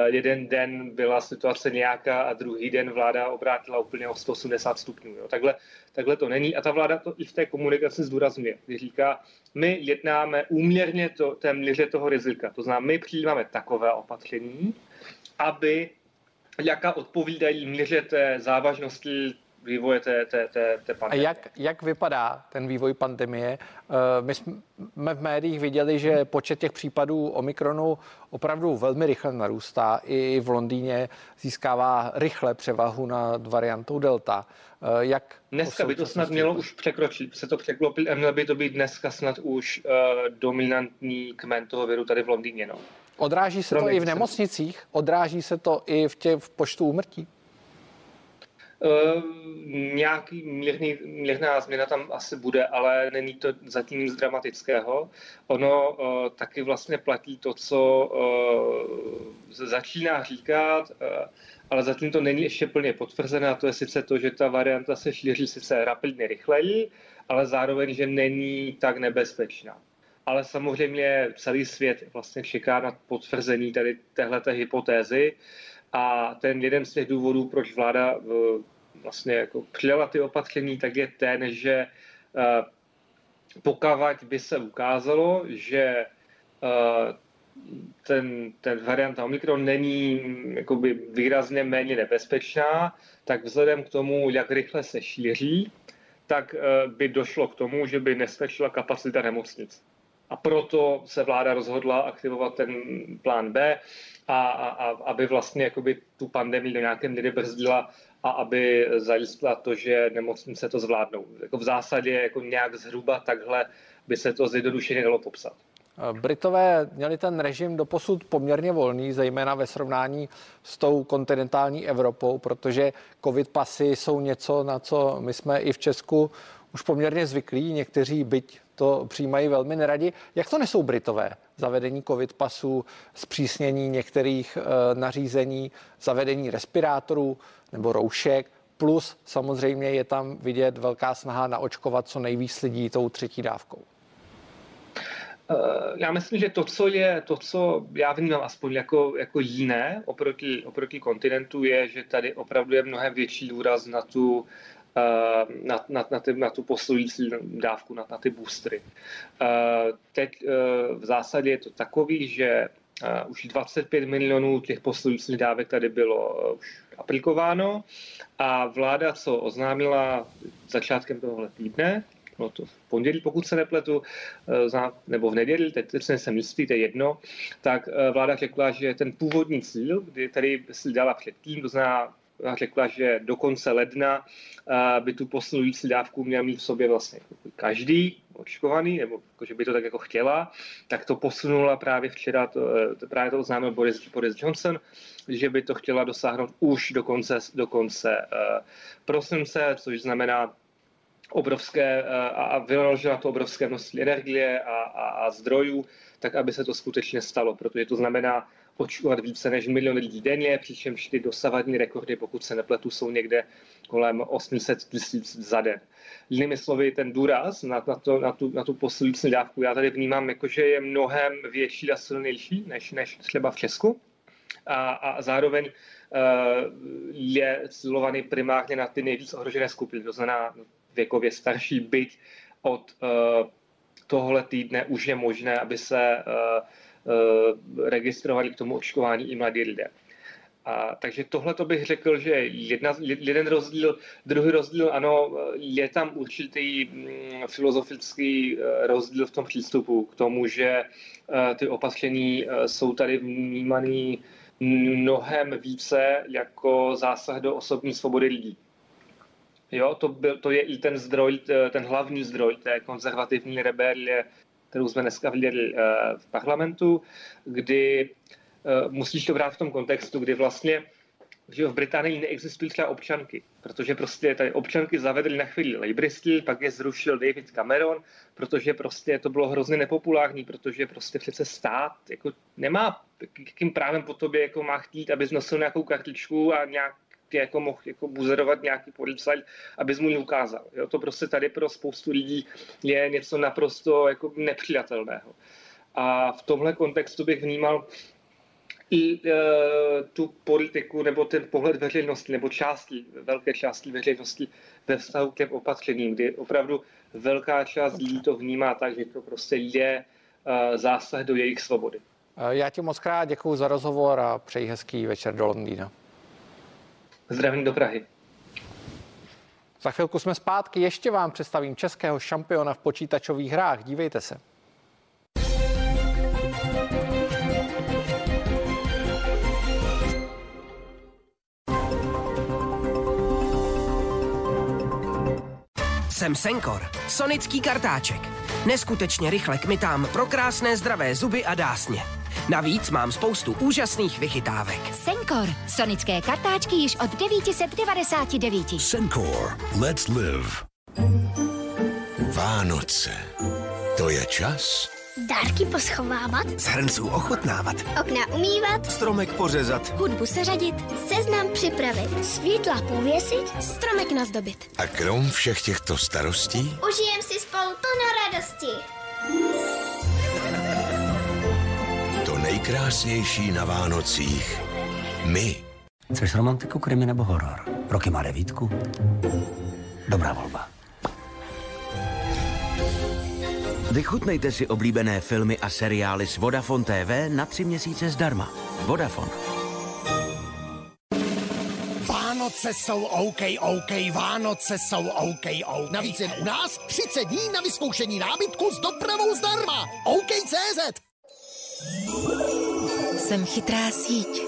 jeden den byla situace nějaká a druhý den vláda obrátila úplně o 180 stupňů. Jo. Takhle, takhle to není a ta vláda to i v té komunikaci zdůrazňuje, kdy říká, my jednáme úměrně to, té míře toho rizika. To znamená, my přijímáme takové opatření, aby jaká odpovídají míře té závažnosti vývoje té, té, té, té pandemie. A jak, jak vypadá ten vývoj pandemie? Eh, my jsme v médiích viděli, že počet těch případů Omikronu opravdu velmi rychle narůstá. I v Londýně získává rychle převahu nad variantou Delta. Eh, jak dneska by to snad mělo už překročit, se to překlopit a mělo by to být dneska snad už uh, dominantní kmen toho viru tady v Londýně. No. Odráží se to i v nemocnicích? Odráží se to i v, tě, v počtu úmrtí? Uh, nějaký mírný, mírná změna tam asi bude, ale není to zatím nic dramatického. Ono uh, taky vlastně platí to, co uh, začíná říkat, uh, ale zatím to není ještě plně potvrzené a to je sice to, že ta varianta se šíří sice rapidně rychleji, ale zároveň, že není tak nebezpečná. Ale samozřejmě celý svět vlastně čeká na potvrzení tady téhleté hypotézy a ten jeden z těch důvodů, proč vláda vlastně jako přijala ty opatření, tak je ten, že eh, pokud by se ukázalo, že eh, ten, ten varianta Omikron není jakoby výrazně méně nebezpečná, tak vzhledem k tomu, jak rychle se šíří, tak eh, by došlo k tomu, že by nestačila kapacita nemocnic. A proto se vláda rozhodla aktivovat ten plán B, a, a, a aby vlastně jakoby tu pandemii do nějaké míry brzdila a aby zajistila to, že nemocnice to zvládnou. Jako v zásadě jako nějak zhruba takhle by se to zjednodušeně dalo popsat. Britové měli ten režim doposud poměrně volný, zejména ve srovnání s tou kontinentální Evropou, protože covid pasy jsou něco, na co my jsme i v Česku už poměrně zvyklí, někteří byť to přijímají velmi neradi. Jak to nesou Britové? Zavedení covid pasů, zpřísnění některých e, nařízení, zavedení respirátorů nebo roušek, plus samozřejmě je tam vidět velká snaha naočkovat co nejvíc lidí tou třetí dávkou. Eh, já myslím, že to, co je, to, co já vnímám aspoň jako, jako jiné oproti, oproti kontinentu, je, že tady opravdu je mnohem větší důraz na tu, eh, na, na, na, ty, na tu posilující dávku, na, na ty boostery. Eh, teď v zásadě je to takový, že už 25 milionů těch posilujících dávek tady bylo už aplikováno. A vláda, co oznámila začátkem tohohle týdne, bylo to v pondělí, pokud se nepletu, eh, nebo v neděli, teď, teď jsem jistý, to je jedno, tak eh, vláda řekla, že ten původní cíl, kdy tady si dala předtím, to znamená řekla, že do konce ledna eh, by tu posilující dávku měl mít v sobě vlastně každý očkovaný, nebo jako, že by to tak jako chtěla, tak to posunula právě včera, to, to právě to oznámil Boris, Boris Johnson, že by to chtěla dosáhnout už do konce, do konce uh, prosince, což znamená obrovské a, a vynaložila to obrovské množství energie a, a, a zdrojů, tak aby se to skutečně stalo, protože to znamená očkovat více než milion lidí denně, přičemž ty dosavadní rekordy, pokud se nepletu, jsou někde kolem 800 tisíc za den. Jinými slovy, ten důraz na, na, to, na, tu, na tu posilující dávku já tady vnímám, jako, že je mnohem větší a silnější než, než třeba v Česku. A, a zároveň uh, je cílovaný primárně na ty nejvíc ohrožené skupiny, to znamená věkově starší, byť od uh, tohle týdne už je možné, aby se uh, registrovali k tomu očkování i mladí lidé. A, takže tohle to bych řekl, že jedna, jeden rozdíl, druhý rozdíl, ano, je tam určitý mm, filozofický rozdíl v tom přístupu k tomu, že ty opatření jsou tady vnímaný mnohem více jako zásah do osobní svobody lidí. Jo, to, byl, to je i ten zdroj, ten hlavní zdroj té konzervativní rebelie, kterou jsme dneska viděli eh, v parlamentu, kdy eh, musíš to brát v tom kontextu, kdy vlastně že v Británii neexistují třeba občanky, protože prostě tady občanky zavedli na chvíli lejbristy, pak je zrušil David Cameron, protože prostě to bylo hrozně nepopulární, protože prostě přece stát jako nemá, jakým právem po tobě jako má chtít, aby nosil nějakou kartičku a nějak ty jako mohl jako buzerovat nějaký policajt, abys mu ji ukázal. Jo, to prostě tady pro spoustu lidí je něco naprosto jako nepřijatelného. A v tomhle kontextu bych vnímal i e, tu politiku nebo ten pohled veřejnosti nebo části, velké části veřejnosti ve vztahu k těm opatřením, kdy opravdu velká část lidí to vnímá tak, že to prostě je e, zásah do jejich svobody. Já ti moc krát děkuji za rozhovor a přeji hezký večer do Londýna. Zdravím do Prahy. Za chvilku jsme zpátky, ještě vám představím českého šampiona v počítačových hrách. Dívejte se. Jsem Senkor, sonický kartáček. Neskutečně rychle kmitám pro krásné zdravé zuby a dásně. Navíc mám spoustu úžasných vychytávek. Senkor. Sonické kartáčky již od 999. Senkor. Let's live. Vánoce. To je čas Dárky poschovávat, z hrnců ochutnávat, okna umývat, stromek pořezat, hudbu seřadit, seznam připravit, světla pověsit, stromek nazdobit. A krom všech těchto starostí? Užijem si spolu plno radosti. Nejkrásnější na Vánocích. My. Chceš romantiku, krimi nebo horor? Roky má devítku. Dobrá volba. Vychutnejte si oblíbené filmy a seriály s Vodafone TV na tři měsíce zdarma. Vodafone. Vánoce jsou OK, OK, Vánoce jsou OK, OK. Navíc jen u nás 30 dní na vyzkoušení nábytku s dopravou zdarma. OK.cz Jsem chytrá síť.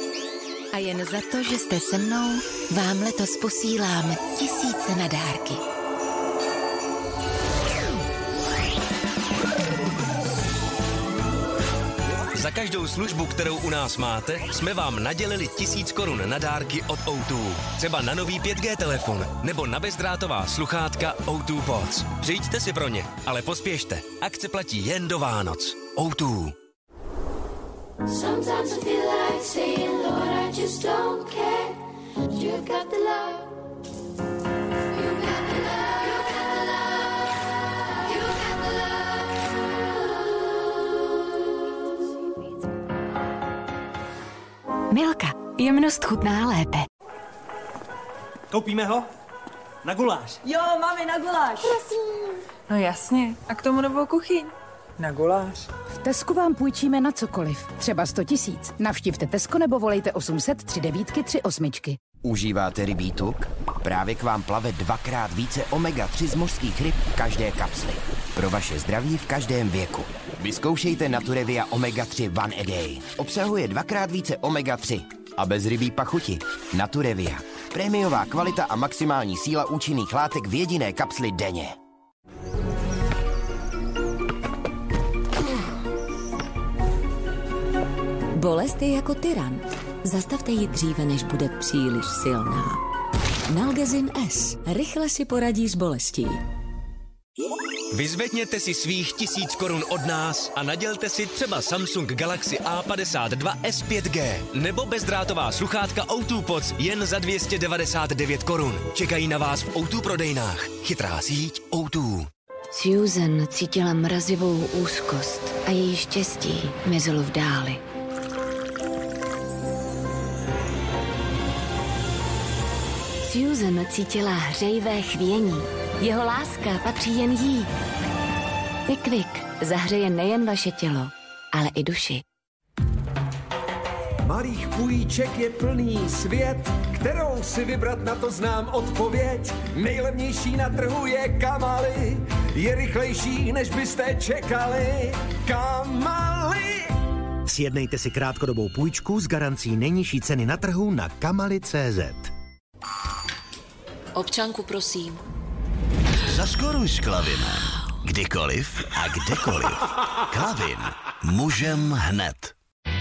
A jen za to, že jste se mnou, vám letos posílám tisíce na dárky. Za každou službu, kterou u nás máte, jsme vám nadělili tisíc korun na dárky od O2. Třeba na nový 5G telefon nebo na bezdrátová sluchátka O2 Pods. Přijďte si pro ně, ale pospěšte. Akce platí jen do Vánoc. O2. Sometimes I feel like saying, Lord, I just don't care. You've got the love. You've got the love. You've got the love. You've got the Milka. Jemnost chutná lépe. Koupíme ho? Na guláš. Jo, mami, na guláš. Prosím. No jasně. A k tomu novou kuchyň. Na guláš. V Tesku vám půjčíme na cokoliv. Třeba 100 tisíc. Navštivte Tesko nebo volejte 800 39 38. Užíváte rybí tuk? Právě k vám plave dvakrát více omega-3 z mořských ryb v každé kapsli. Pro vaše zdraví v každém věku. Vyzkoušejte Naturevia Omega-3 One a Day. Obsahuje dvakrát více omega-3 a bez rybí pachuti. Naturevia. Prémiová kvalita a maximální síla účinných látek v jediné kapsli denně. Bolest je jako tyran. Zastavte ji dříve, než bude příliš silná. Nalgezin S. Rychle si poradí s bolestí. Vyzvedněte si svých tisíc korun od nás a nadělte si třeba Samsung Galaxy A52 S5G nebo bezdrátová sluchátka O2 Pods jen za 299 korun. Čekají na vás v O2 prodejnách. Chytrá síť O2. Susan cítila mrazivou úzkost a její štěstí mizelo v dáli. Susan cítila hřejivé chvění. Jeho láska patří jen jí. Pickwick zahřeje nejen vaše tělo, ale i duši. Malých půjček je plný svět, kterou si vybrat na to znám odpověď. Nejlevnější na trhu je Kamaly, je rychlejší, než byste čekali. Kamaly! Sjednejte si krátkodobou půjčku s garancí nejnižší ceny na trhu na kamali.cz. Občanku, prosím. Zaskoruj s Klavinem. Kdykoliv a kdekoliv. Klavin. Můžem hned.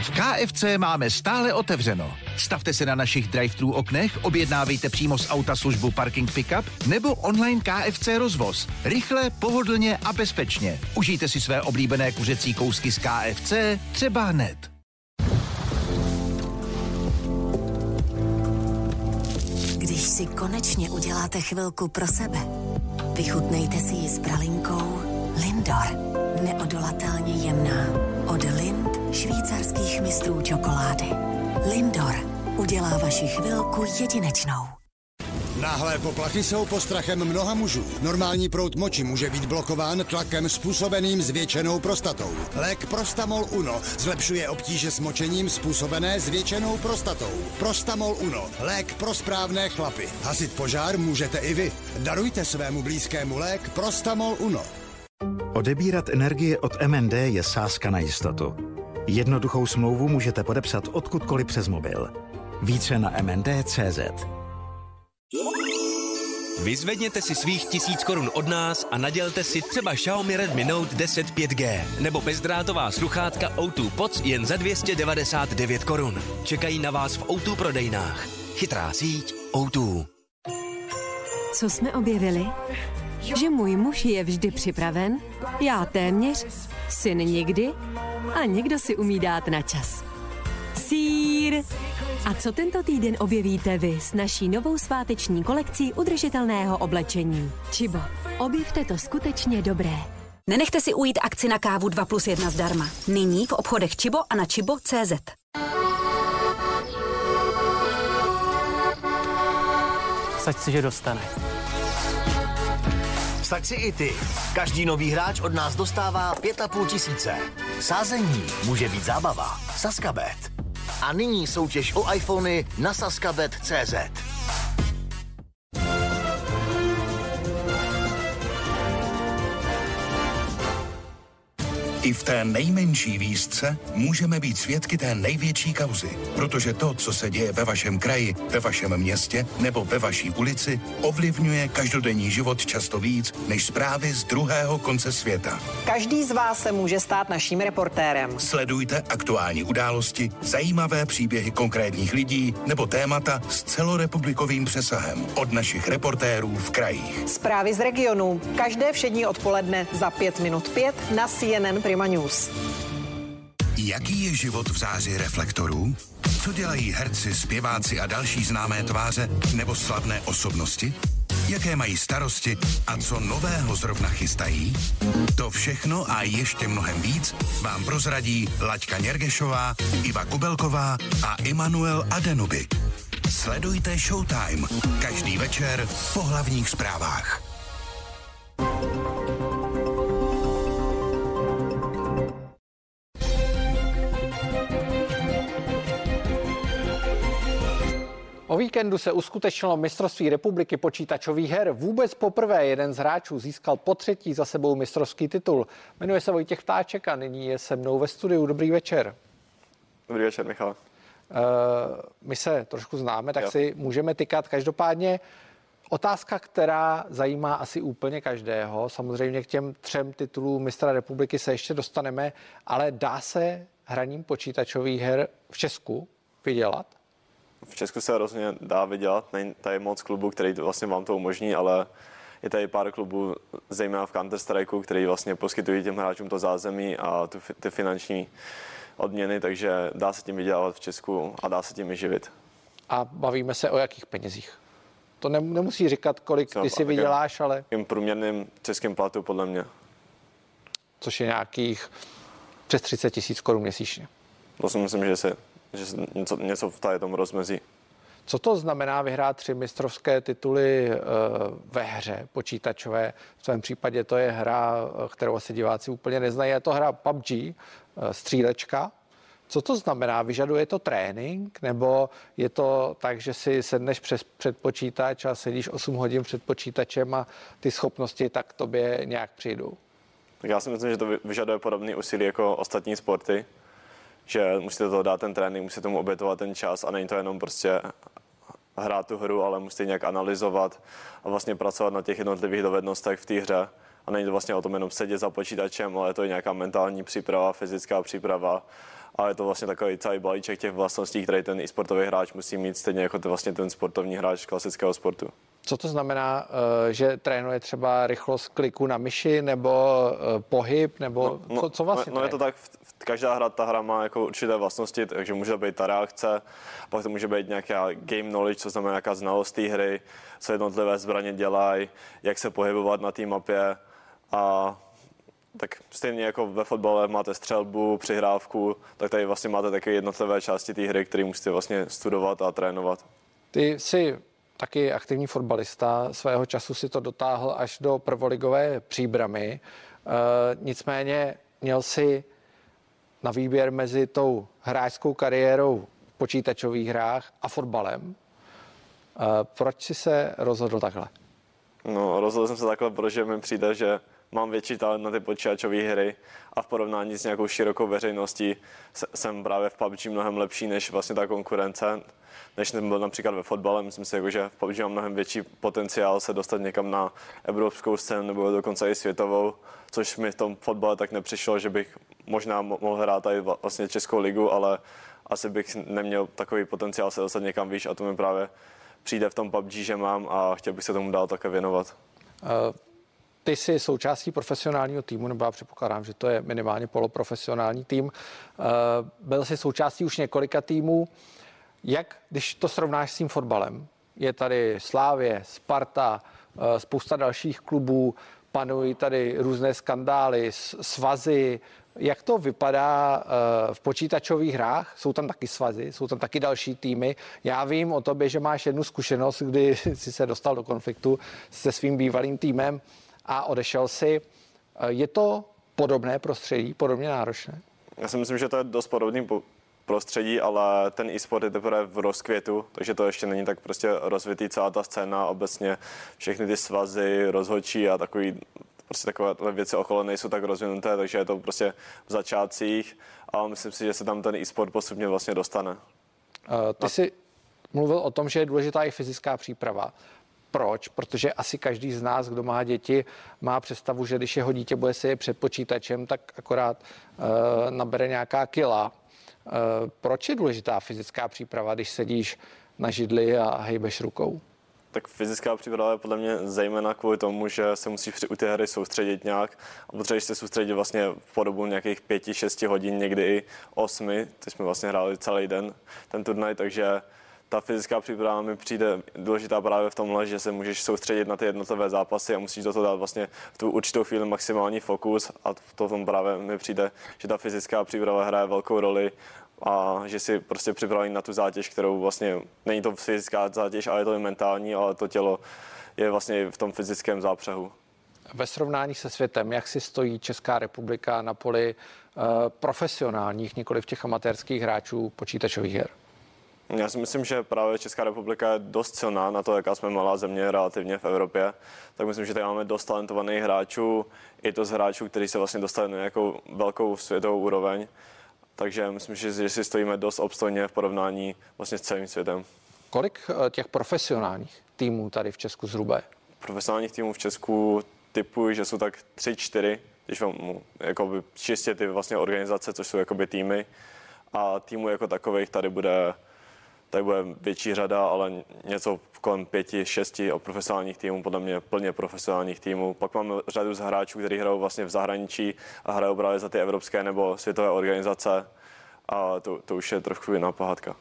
V KFC máme stále otevřeno. Stavte se na našich drive-thru oknech, objednávejte přímo z auta službu Parking Pickup nebo online KFC rozvoz. Rychle, pohodlně a bezpečně. Užijte si své oblíbené kuřecí kousky z KFC třeba hned. Si konečně uděláte chvilku pro sebe, vychutnejte si ji s pralinkou Lindor. Neodolatelně jemná. Od Lind švýcarských mistrů čokolády. Lindor udělá vaši chvilku jedinečnou. Náhlé poplachy jsou postrachem mnoha mužů. Normální proud moči může být blokován tlakem způsobeným zvětšenou prostatou. Lék Prostamol Uno zlepšuje obtíže s močením způsobené zvětšenou prostatou. Prostamol Uno, lék pro správné chlapy. Hasit požár můžete i vy. Darujte svému blízkému lék Prostamol Uno. Odebírat energie od MND je sázka na jistotu. Jednoduchou smlouvu můžete podepsat odkudkoliv přes mobil. Více na mnd.cz. Vyzvedněte si svých tisíc korun od nás a nadělte si třeba Xiaomi Redmi Note 10 5G nebo bezdrátová sluchátka O2 Pods jen za 299 korun. Čekají na vás v O2 prodejnách. Chytrá síť O2. Co jsme objevili? Že můj muž je vždy připraven, já téměř, syn nikdy a někdo si umí dát na čas. Sír! A co tento týden objevíte vy s naší novou sváteční kolekcí udržitelného oblečení? Čibo, objevte to skutečně dobré. Nenechte si ujít akci na kávu 2 plus 1 zdarma. Nyní v obchodech Čibo a na čibo.cz. Vsaď si, že dostane. tak si i ty. Každý nový hráč od nás dostává 5,5 tisíce. Sázení může být zábava. Saskabet. A nyní soutěž o iPhony na saskabet.cz. I v té nejmenší výzce můžeme být svědky té největší kauzy, protože to, co se děje ve vašem kraji, ve vašem městě nebo ve vaší ulici, ovlivňuje každodenní život často víc než zprávy z druhého konce světa. Každý z vás se může stát naším reportérem. Sledujte aktuální události, zajímavé příběhy konkrétních lidí nebo témata s celorepublikovým přesahem od našich reportérů v krajích. Zprávy z regionu. Každé všední odpoledne za 5 minut 5 na CNN Prima News. Jaký je život v záři reflektorů? Co dělají herci, zpěváci a další známé tváře nebo slavné osobnosti? Jaké mají starosti a co nového zrovna chystají? To všechno a ještě mnohem víc vám prozradí Laďka Něrgešová, Iva Kubelková a Immanuel Adenuby. Sledujte Showtime každý večer po hlavních zprávách. O víkendu se uskutečnilo mistrovství republiky počítačových her. Vůbec poprvé jeden z hráčů získal po třetí za sebou mistrovský titul. Jmenuje se Vojtěch Ptáček a nyní je se mnou ve studiu. Dobrý večer. Dobrý večer, Michal. Uh, my se trošku známe, tak Jo. si můžeme tykat. Každopádně otázka, která zajímá asi úplně každého. Samozřejmě k těm třem titulům mistra republiky se ještě dostaneme, ale dá se hraním počítačových her v Česku vydělat? V Česku se rozhodně dá vydělat, není tady moc klubů, který vlastně vám to umožní, ale je tady pár klubů, zejména v Counter Strikeu, který vlastně poskytují těm hráčům to zázemí a tu, ty finanční odměny, takže dá se tím vydělávat v Česku a dá se tím i živit. A bavíme se o jakých penězích? To ne, nemusí říkat, kolik ty si vyděláš, ale Tím průměrným českým platu podle mě. což je nějakých přes 30 tisíc korun měsíčně. To si myslím, že se, že něco, něco v tady tom rozmezí. Co to znamená vyhrát tři mistrovské tituly eh, ve hře počítačové? V svém případě to je hra, eh, kterou asi diváci úplně neznají. Je to hra PUBG, eh, střílečka. Co to znamená? Vyžaduje to trénink? Nebo je to tak, že si sedneš přes, před počítač a sedíš 8 hodin před počítačem a ty schopnosti tak tobě nějak přijdou? Tak já si myslím, že to vy- vyžaduje podobný úsilí jako ostatní sporty, že musíte toho dát ten trénink, musíte tomu obětovat ten čas a není to jenom prostě hrát tu hru, ale musíte nějak analyzovat a vlastně pracovat na těch jednotlivých dovednostech v té hře. A není to vlastně o tom jenom sedět za počítačem, ale je to i nějaká mentální příprava, fyzická příprava. A je to vlastně takový celý balíček těch vlastností, které ten i sportový hráč musí mít, stejně jako to vlastně ten sportovní hráč klasického sportu. Co to znamená, eh, že trénuje třeba rychlost kliku na myši nebo eh, pohyb, nebo no, co, co vlastně No, no je to tak, v- v- každá hra, ta hra má jako určité vlastnosti, takže může být ta reakce, pak to může být nějaká game knowledge, co znamená nějaká znalost té hry, co jednotlivé zbraně dělají, jak se pohybovat na té mapě a tak stejně jako ve fotbale máte střelbu, přihrávku, tak tady vlastně máte také jednotlivé části té hry, které musíte vlastně studovat a trénovat. Ty jsi taky aktivní fotbalista, svého času si to dotáhl až do prvoligové příbramy. E, nicméně měl si na výběr mezi tou hráčskou kariérou v počítačových hrách a fotbalem. E, proč si se rozhodl takhle? No, rozhodl jsem se takhle, protože mi přijde, že mám větší talent na ty počítačové hry a v porovnání s nějakou širokou veřejností se- jsem právě v PUBG mnohem lepší než vlastně ta konkurence, než jsem byl například ve fotbale. Myslím si, jako, že v PUBG mám mnohem větší potenciál se dostat někam na evropskou scénu nebo dokonce i světovou, což mi v tom fotbale tak nepřišlo, že bych možná mo- mohl hrát vla- vlastně Českou ligu, ale asi bych neměl takový potenciál se dostat někam výš a to mi právě přijde v tom PUBG, že mám a chtěl bych se tomu dál také věnovat. E, ty jsi součástí profesionálního týmu, nebo já předpokládám, že to je minimálně poloprofesionální tým. E, byl jsi součástí už několika týmů. Jak, když to srovnáš s tím fotbalem, je tady Slávě, Sparta, eh, spousta dalších klubů, panují tady různé skandály, svazy. Jak to vypadá eh, v počítačových hrách? Jsou tam taky svazy, jsou tam taky další týmy. Já vím o tobě, že máš jednu zkušenost, kdy jsi se dostal do konfliktu se svým bývalým týmem. a odešel si. Eh, Je to podobné prostředí, podobně náročné? Já si myslím, že to je dost podobný po- prostředí, ale ten e-sport je teprve v rozkvětu, takže to ještě není tak prostě rozvitý celá ta scéna, obecně všechny ty svazy, rozhodčí a takový prostě takové věci okolo nejsou tak rozvinuté, takže je to prostě v začátcích, ale myslím si, že se tam ten e-sport postupně vlastně dostane. Eh, Ty jsi mluvil o tom, že je důležitá i fyzická příprava. Proč? Protože asi každý z nás, kdo má děti, má představu, že když jeho dítě bude sedět před počítačem, tak akorát uh, nabere nějaká kila. Uh, proč je důležitá fyzická příprava, když sedíš na židli a hejbeš rukou? Tak fyzická příprava je podle mě zejména kvůli tomu, že se musíš při- u té hry soustředit nějak a potřebuješ se soustředit vlastně po dobu nějakých pěti, šesti hodin, někdy i osmi. Teď jsme vlastně hráli celý den ten turnaj, takže ta fyzická příprava mi přijde důležitá právě v tomhle, že se můžeš soustředit na ty jednotlivé zápasy a musíš do toho dát vlastně v tu určitou chvíli maximální fokus a to v tom právě mi přijde, že ta fyzická příprava hraje velkou roli a že si prostě připravený na tu zátěž, kterou vlastně není to fyzická zátěž, ale je to i mentální, ale to tělo je vlastně v tom fyzickém zápřehu. Ve srovnání se světem, jak si stojí Česká republika na poli uh, profesionálních, nikoli v těch amatérských hráčů počítačových her? Já si myslím, že právě Česká republika je dost silná na to, jaká jsme malá země relativně v Evropě. Tak myslím, že tady máme dost talentovaných hráčů, i to z hráčů, kteří se vlastně dostali na nějakou velkou světovou úroveň. Takže myslím, že, že si stojíme dost obstojně v porovnání vlastně s celým světem. Kolik eh, těch profesionálních týmů tady v Česku zhruba je? Profesionálních týmů v Česku typuji, že jsou tak tři, čtyři, když vám jakoby, čistě ty vlastně organizace, což jsou jakoby týmy. A týmů jako takových tady bude tady bude větší řada, ale něco kolem pěti, šesti o profesionálních týmů, podle mě plně profesionálních týmů. Pak máme řadu z hráčů, kteří hrajou vlastně v zahraničí a hrajou právě za ty evropské nebo světové organizace a to, to už je trošku jiná pohádka.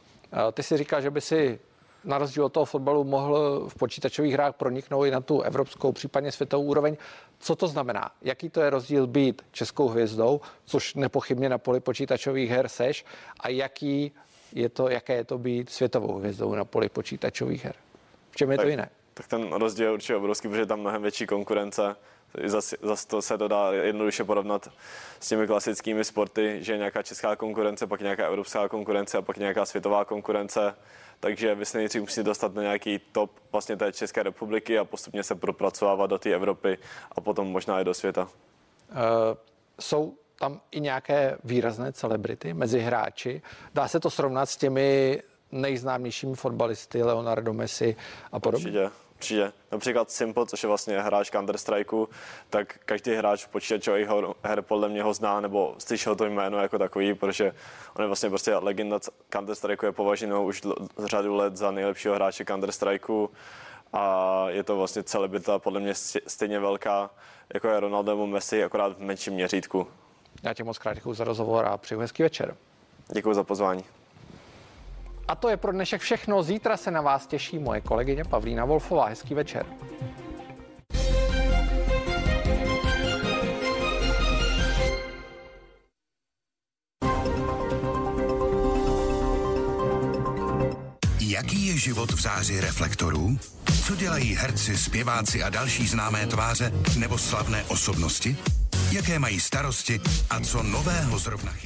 Ty si říkal, že by si na rozdíl od toho fotbalu mohl v počítačových hrách proniknout i na tu evropskou, případně světovou úroveň. Co to znamená? Jaký to je rozdíl být českou hvězdou, což nepochybně na poli počítačových her seš, a jaký je to, jaké je to být světovou hvězdou na poli počítačových her? V čem je to Tak- jiné? Tak ten rozdíl je určitě obrovský, protože je tam mnohem větší konkurence. Zase, zase to se to dá jednoduše porovnat s těmi klasickými sporty, že je nějaká česká konkurence, pak nějaká evropská konkurence a pak nějaká světová konkurence. Takže vy se nejdřív musíte dostat na nějaký top vlastně té České republiky a postupně se propracovávat do té Evropy a potom možná i do světa. Uh, jsou tam i nějaké výrazné celebrity mezi hráči. Dá se to srovnat s těmi nejznámějšími fotbalisty, Leonardo Messi a podobně? Určitě, určitě. Například Simple, což je vlastně hráč Counter Strikeu, tak každý hráč v počítačových her- podle mě ho zná nebo slyšel to jméno jako takový, protože on je vlastně prostě legenda Counter Strikeu, je považenou už dl- řadu let za nejlepšího hráče Counter Strikeu a je to vlastně celebrita podle mě stejně velká, jako je Ronaldo nebo Messi, akorát v menším měřítku. Já ti moc krát děkuji za rozhovor a přeju hezký večer. Děkuji za pozvání. A to je pro dnešek všechno. Zítra se na vás těší moje kolegyně Pavlína Wolfová. Hezký večer. Jaký je život v záři reflektorů? Co dělají herci, zpěváci a další známé tváře nebo slavné osobnosti? Jaké mají starosti a co nového zrovna chystá?